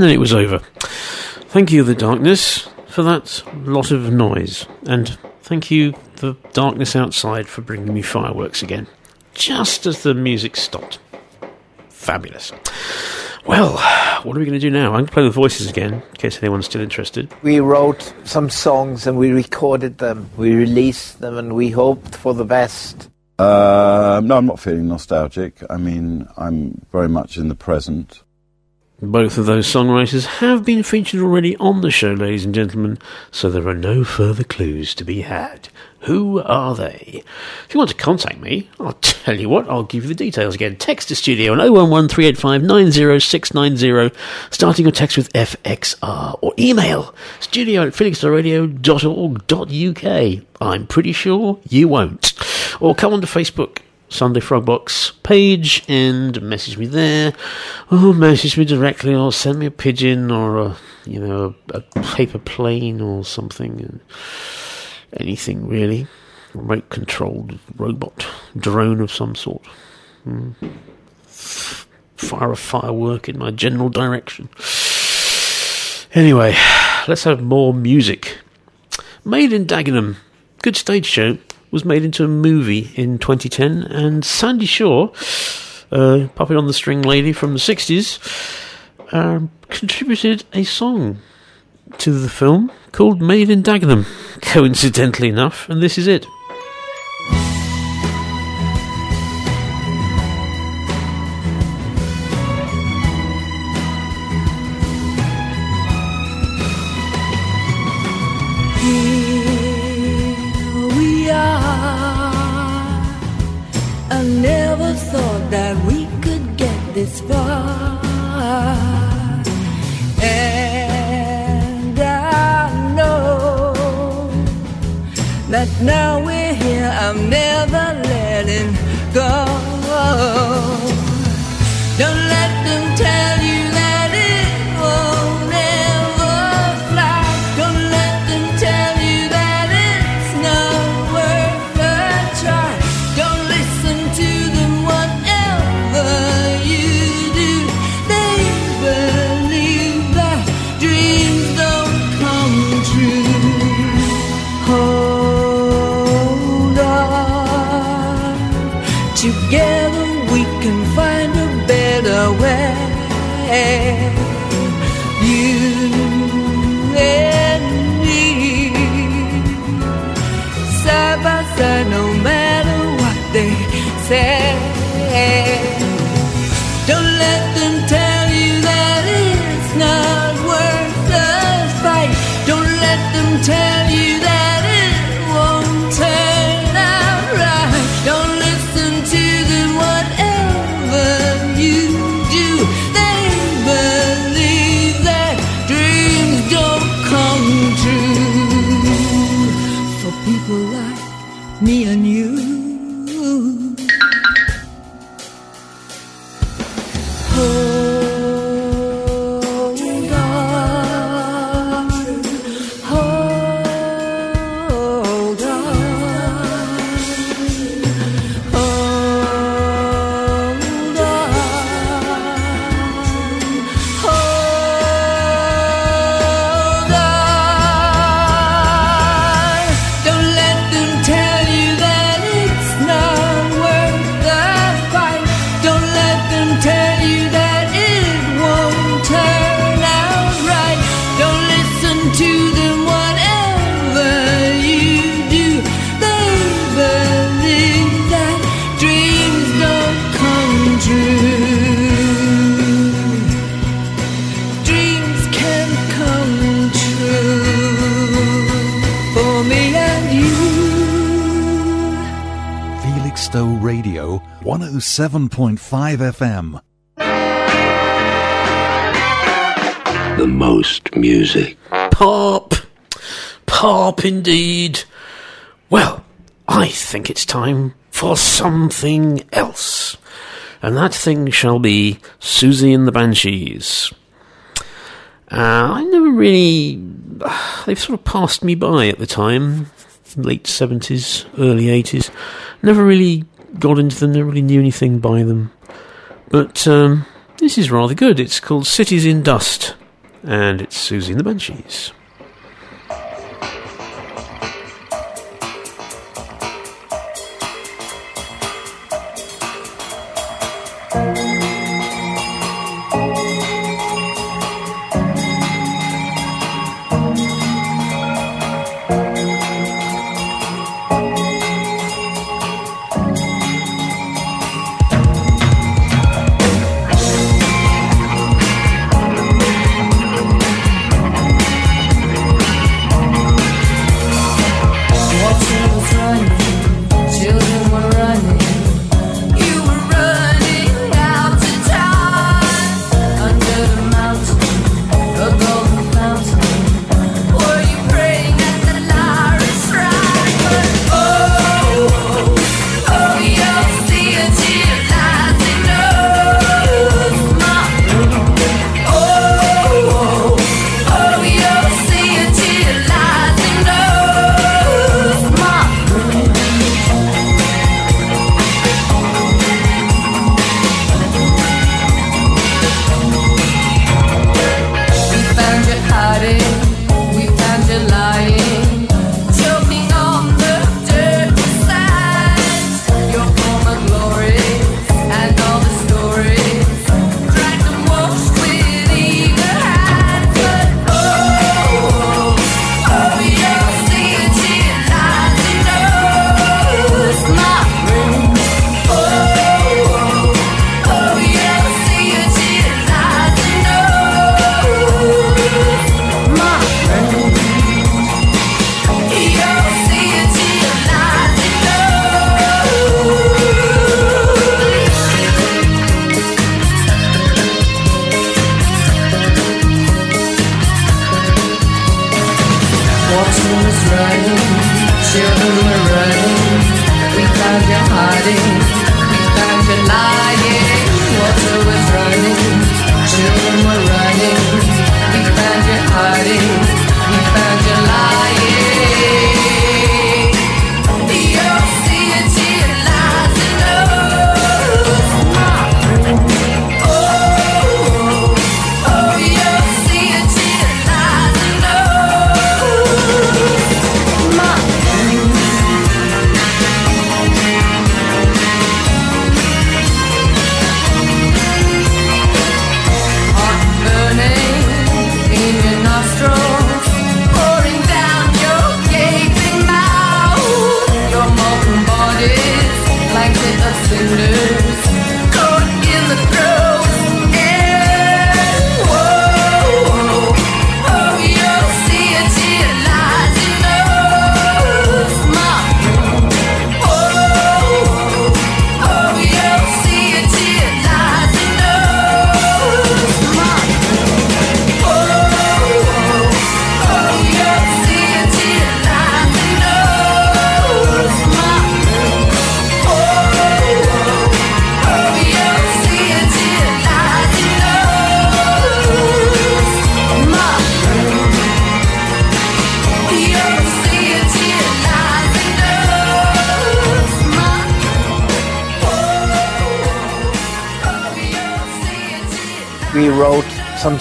And then it was over. Thank you, the darkness, for that lot of noise, and thank you, the darkness outside, for bringing me fireworks again, just as the music stopped. Fabulous. Well, what are we going to do now? I'm going to play the voices again, in case anyone's still interested. We wrote some songs and we recorded them. We released them and we hoped for the best. Uh, no, I'm not feeling nostalgic. I mean, I'm very much in the present. Both of those songwriters have been featured already on the show, ladies and gentlemen, so there are no further clues to be had. Who are they? If you want to contact me, I'll tell you what, I'll give you the details again. Text to studio on 011 starting your text with FXR, or email studio at felixradio.org.uk. I'm pretty sure you won't. Or come onto Facebook. Sunday Frogbox page and message me there, or message me directly, or send me a pigeon or a you know a, a paper plane or something, anything really, remote controlled robot drone of some sort. Mm. Fire a firework in my general direction. Anyway, let's have more music. Made in Dagenham, good stage show was made into a movie in 2010, and Sandie Shaw, uh, puppet on the string lady from the 60s, um, contributed a song to the film called Made in Dagenham, coincidentally enough, and this is it. That now we're here. I'm never 107.5 FM. The most music. Pop! Pop indeed. Well, I think it's time for something else. And that thing shall be Siouxsie and the Banshees. Uh, I never really. They've sort of passed me by at the time. Late 70s, early 80s. Never really got into them, never really knew anything by them. But um, this is rather good. It's called Cities in Dust. and it's Siouxsie and the Banshees.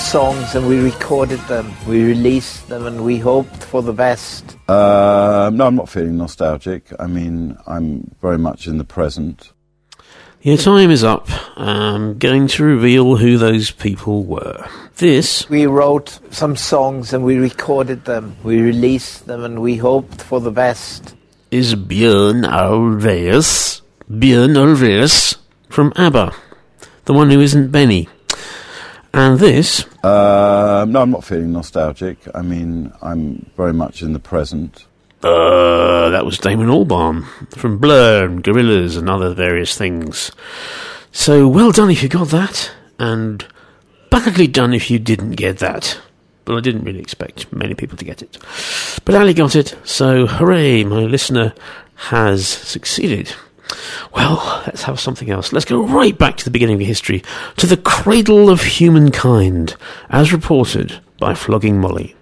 Songs and we recorded them. We released them and we hoped for the best. Uh, no, I'm not feeling nostalgic. I mean, I'm very much in the present. Your time is up. I'm going to reveal who those people were. This We wrote some songs and we recorded them. We released them and we hoped for the best. is Björn Ulvaeus. Björn Ulvaeus from ABBA. The one who isn't Benny. And this Uh, no, I'm not feeling nostalgic. I mean, I'm very much in the present. Uh, that was Damon Albarn from Blur and Gorillaz and other various things. So well done if you got that, and badly done if you didn't get that. But I didn't really expect many people to get it. But Ali got it, so hooray, my listener has succeeded. Well, let's have something else. Let's go right back to the beginning of history, to the cradle of humankind, as reported by Flogging Molly.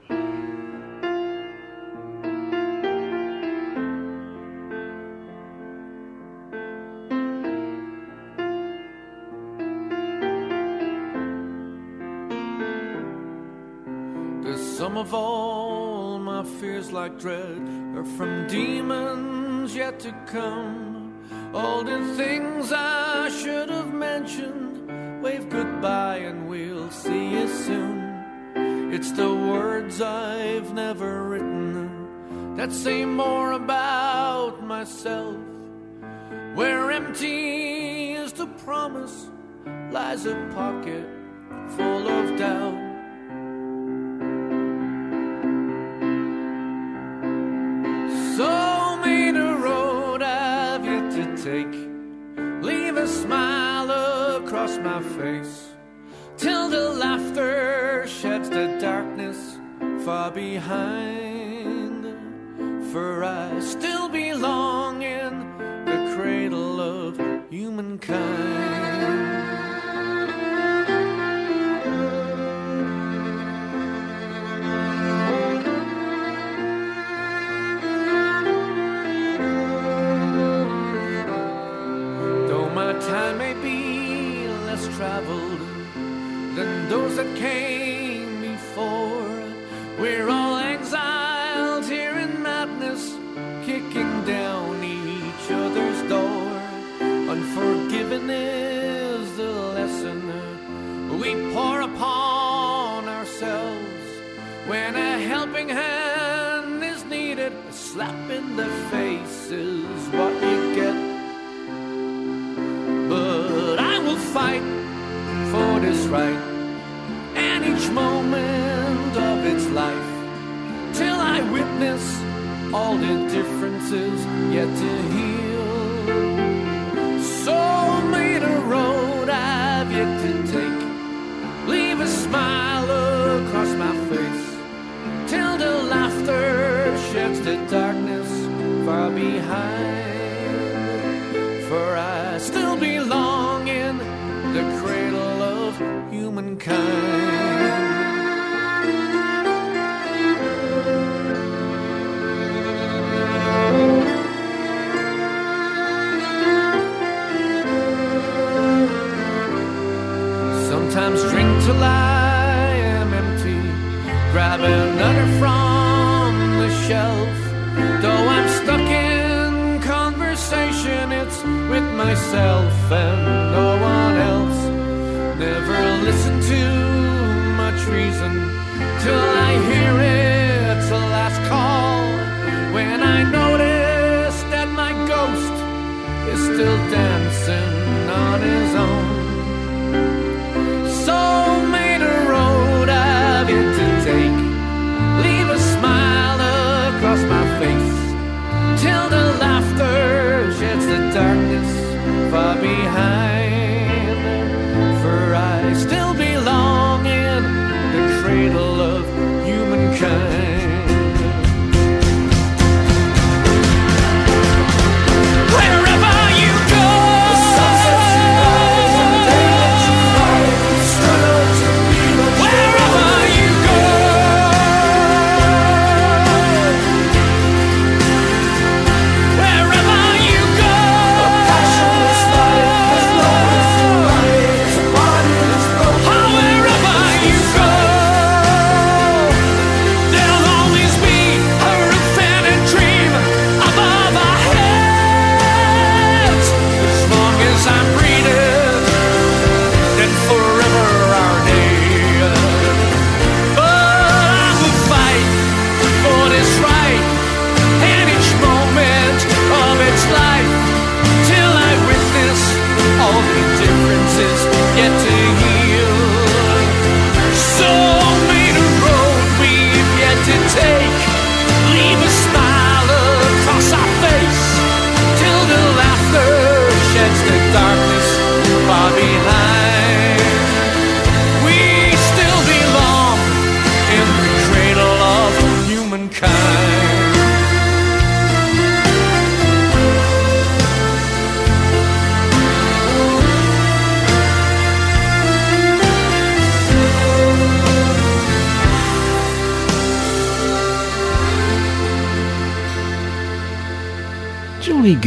Like dread are from demons yet to come. All the things I should have mentioned, wave goodbye and we'll see you soon. It's the words I've never written that say more about myself. Where empty is the promise, lies a pocket full of doubt. My face. Till the laughter sheds the darkness far behind. For I still belong in the cradle of humankind. That came before, we're all exiled here in madness, kicking down each other's door. Unforgiven is the lesson we pour upon ourselves when a helping hand is needed. A slap in the face is what you get. But I will fight for this right moment of its life till I witness all the differences yet to heal. So made a road I've yet to take. Leave a smile across my face till the laughter sheds the darkness far behind. For I still belong in the cradle of humankind. Till I am empty, grab another from the shelf. Though I'm stuck in conversation, it's with myself and no one else. Never listen to much reason till I hear it's a last call. When I notice that my ghost is still dancing on his own. Laughter sheds the darkness far behind.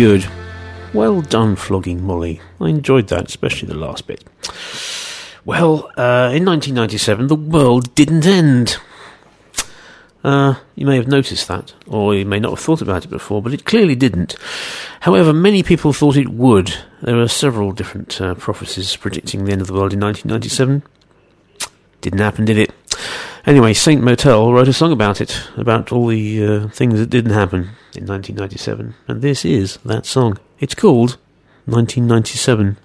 Good. Well done, flogging Molly. I enjoyed that, especially the last bit. Well, uh, in 1997, the world didn't end. Uh, you may have noticed that, or you may not have thought about it before, but it clearly didn't. However, many people thought it would. There were several different uh, prophecies predicting the end of the world in 1997. Didn't happen, did it? Anyway, Saint Motel wrote a song about it, about all the uh, things that didn't happen in 1997, and this is that song. It's called 1997.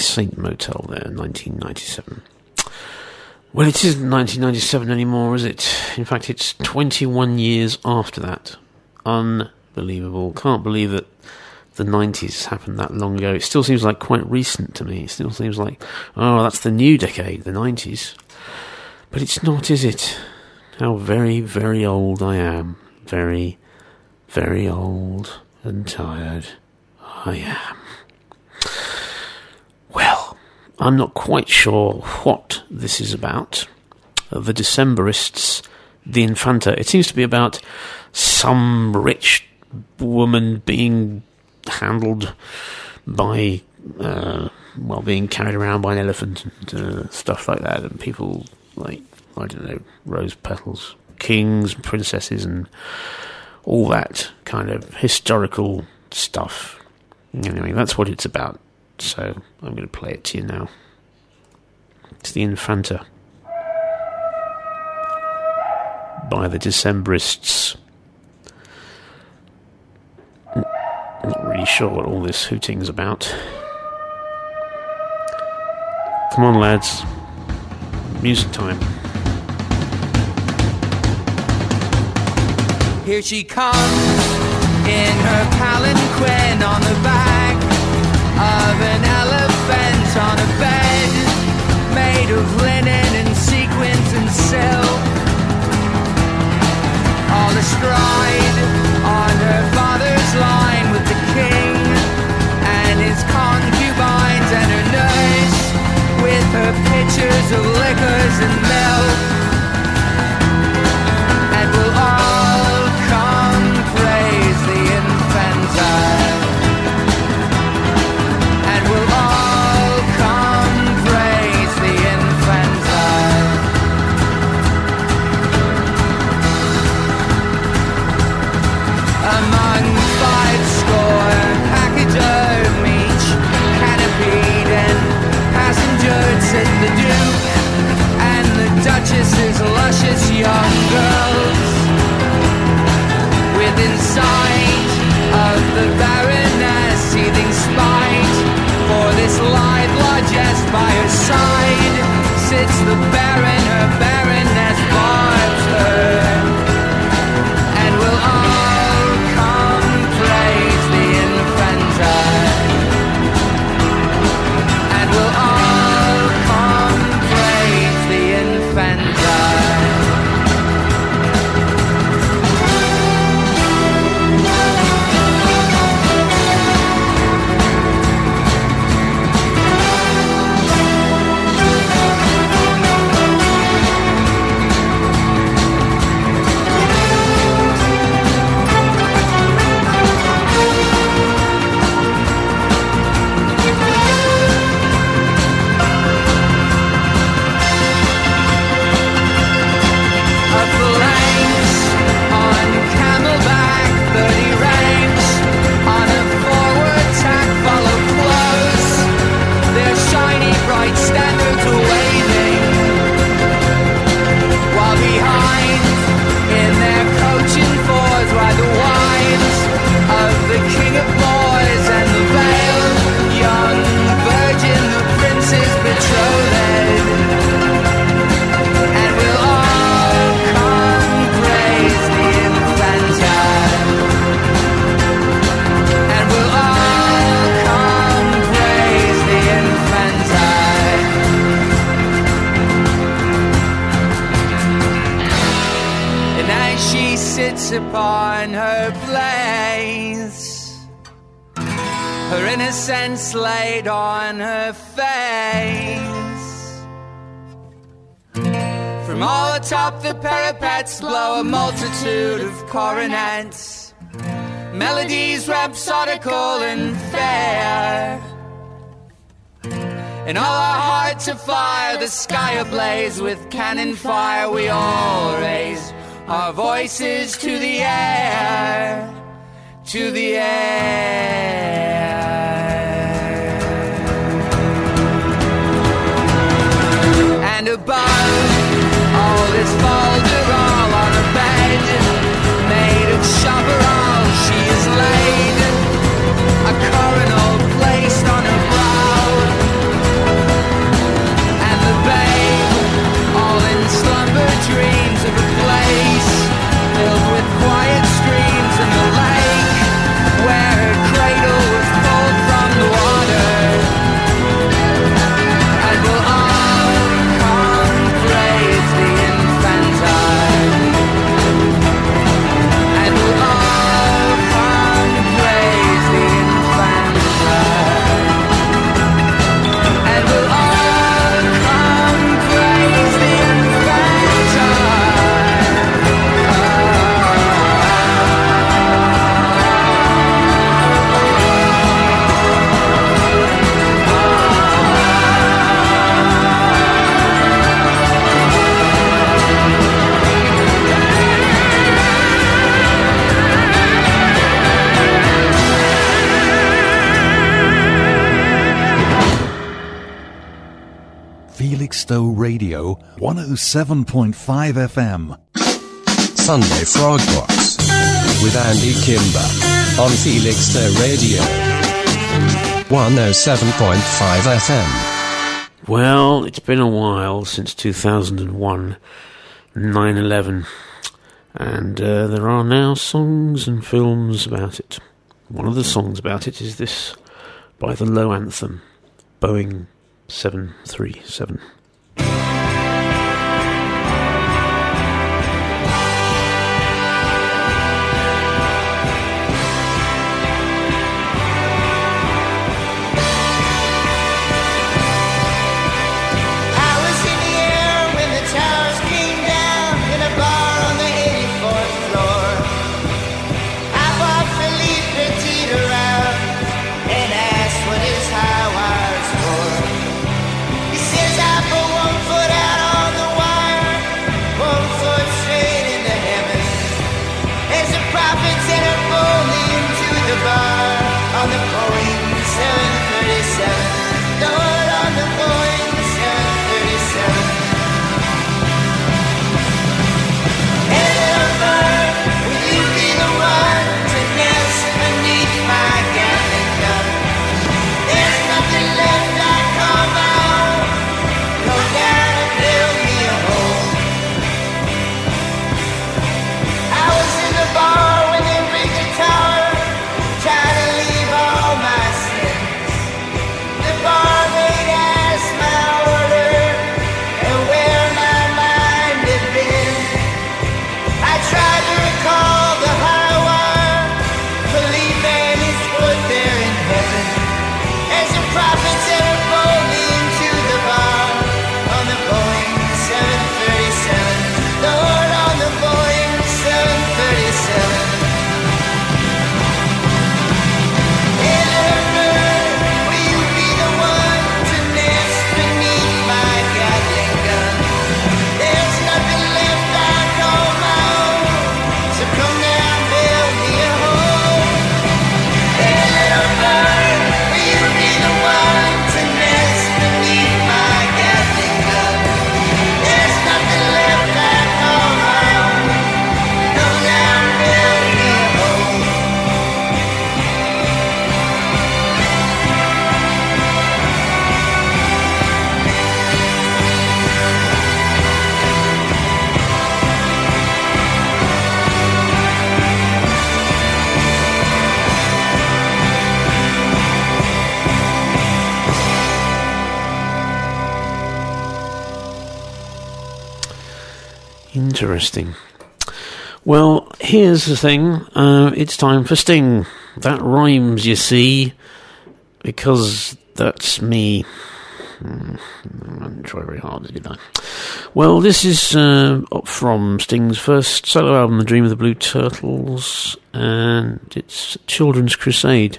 Saint Motel there in 1997. Well, it isn't 1997 anymore, is it? In fact, it's 21 years after that. Unbelievable. Can't believe that the 90s happened that long ago. It still seems like quite recent to me. It still seems like, oh, that's the new decade, the 90s. But it's not, is it? How very, very old I am. Very, very old and tired I am. I'm not quite sure what this is about. Uh, the Decemberists, the Infanta. It seems to be about some rich woman being handled by, uh, well, being carried around by an elephant and uh, stuff like that, and people like, I don't know, rose petals, kings, princesses, and all that kind of historical stuff. Anyway, that's what it's about so I'm going to play it to you now. It's the Infanta by the Decemberists. Not really sure what all this hooting's about. Come on, lads. Music time. Here she comes in her palanquin on the back of an elephant on a 107.5 FM. Sunday Frog Box with Andy Kimber on Felix Felixstowe Radio 107.5 FM. Well, it's been a while since 2001, 9 11, and uh, there are now songs and films about it. One of the songs about it is this by the Low Anthem, Boeing 737. Interesting. Well, here's the thing. Uh, it's time for Sting. That rhymes, you see, because that's me. Hmm, I didn't try very hard, did I? Well, this is uh, up from Sting's first solo album, The Dream of the Blue Turtles, and it's Children's Crusade.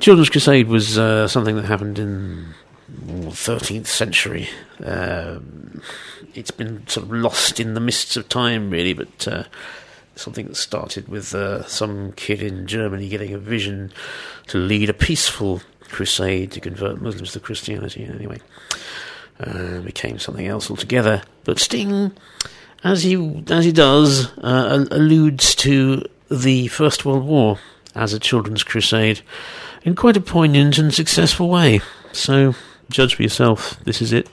Children's Crusade was uh, something that happened in the 13th century. Um, it's been sort of lost in the mists of time, really, but uh, something that started with uh, some kid in Germany getting a vision to lead a peaceful crusade to convert Muslims to Christianity. Anyway, uh, became something else altogether. But Sting, as he as he does, uh, alludes to the First World War as a children's crusade in quite a poignant and successful way. So, judge for yourself. This is it.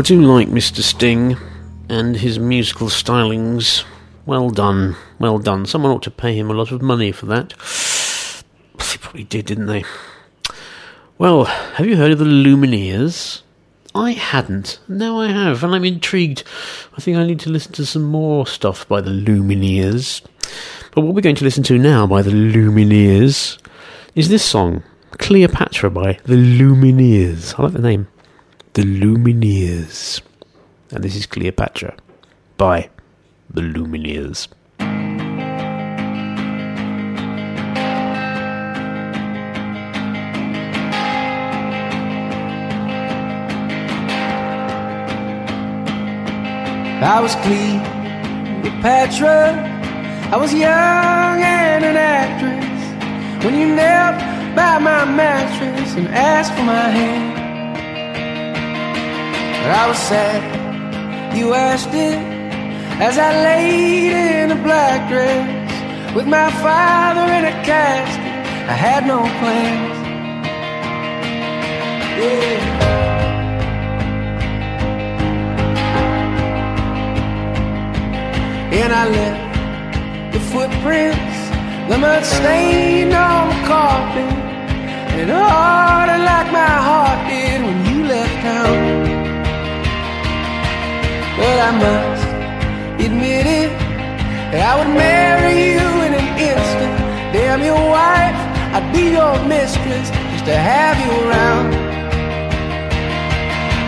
I do like Mr. Sting and his musical stylings. Well done, well done. Someone ought to pay him a lot of money for that. They probably did, didn't they? Well, have you heard of the Lumineers? I hadn't. Now I have, and I'm intrigued. I think I need to listen to some more stuff by the Lumineers. But what we're going to listen to now by the Lumineers is this song, Cleopatra by the Lumineers. I like the name. The Lumineers. And this is Cleopatra by the Lumineers. I was Cleopatra. I was young and an actress when you knelt by my mattress and asked for my hand. I was sad you asked it as I laid in a black dress with my father in a casket. I had no plans. Yeah. And I left the footprints, the mud stain on the carpet, and it hardened like my heart did when you left town. But I must admit it, I would marry you in an instant. Damn your wife, I'd be your mistress just to have you around.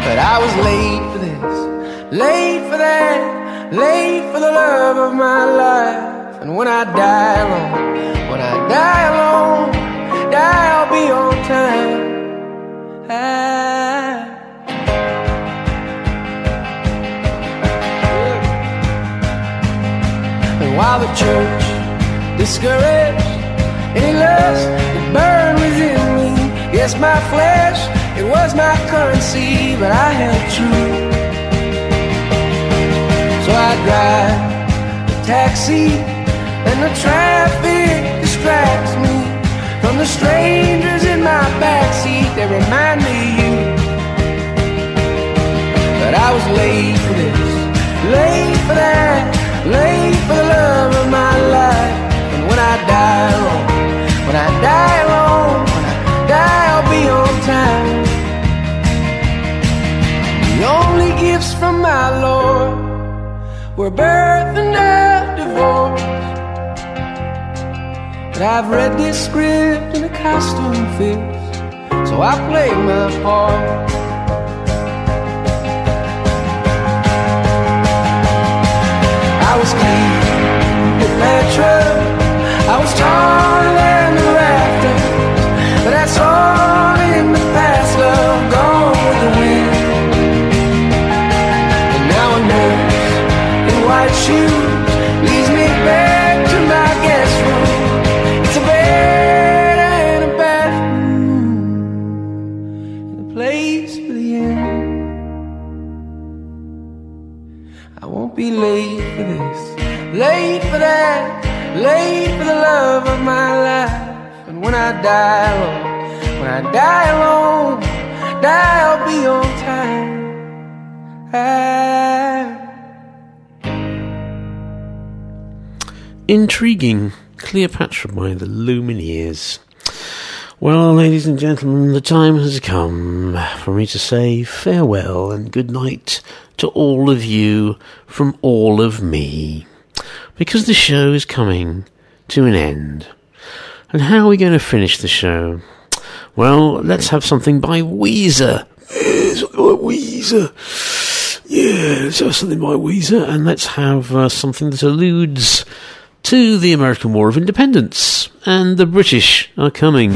But I was late for this, late for that late for the love of my life. And when I die alone, when I die alone, die I'll be on time. Ah. While the church discouraged any lust that burned within me, yes, my flesh, it was my currency, but I held true. So I drive a taxi, and the traffic distracts me from the strangers in my backseat. They remind me of you. But I was late for this, late for that, late for the love of my life. And when I die alone, when I die alone, when I die, I'll be on time. The only gifts from my Lord were birth and a divorce. But I've read this script and the costume fits, so I play my part. I was clean I was taller Die alone, when I die alone, die I'll be on time. Ah. Intriguing. Cleopatra by the Lumineers. Well, ladies and gentlemen, the time has come for me to say farewell and good night to all of you from all of me. Because the show is coming to an end. And how are we going to finish the show? Well, let's have something by Weezer. Yeah, something by Weezer. Yeah, let's have something by Weezer, and let's have uh, something that alludes to the American War of Independence. And the British are coming.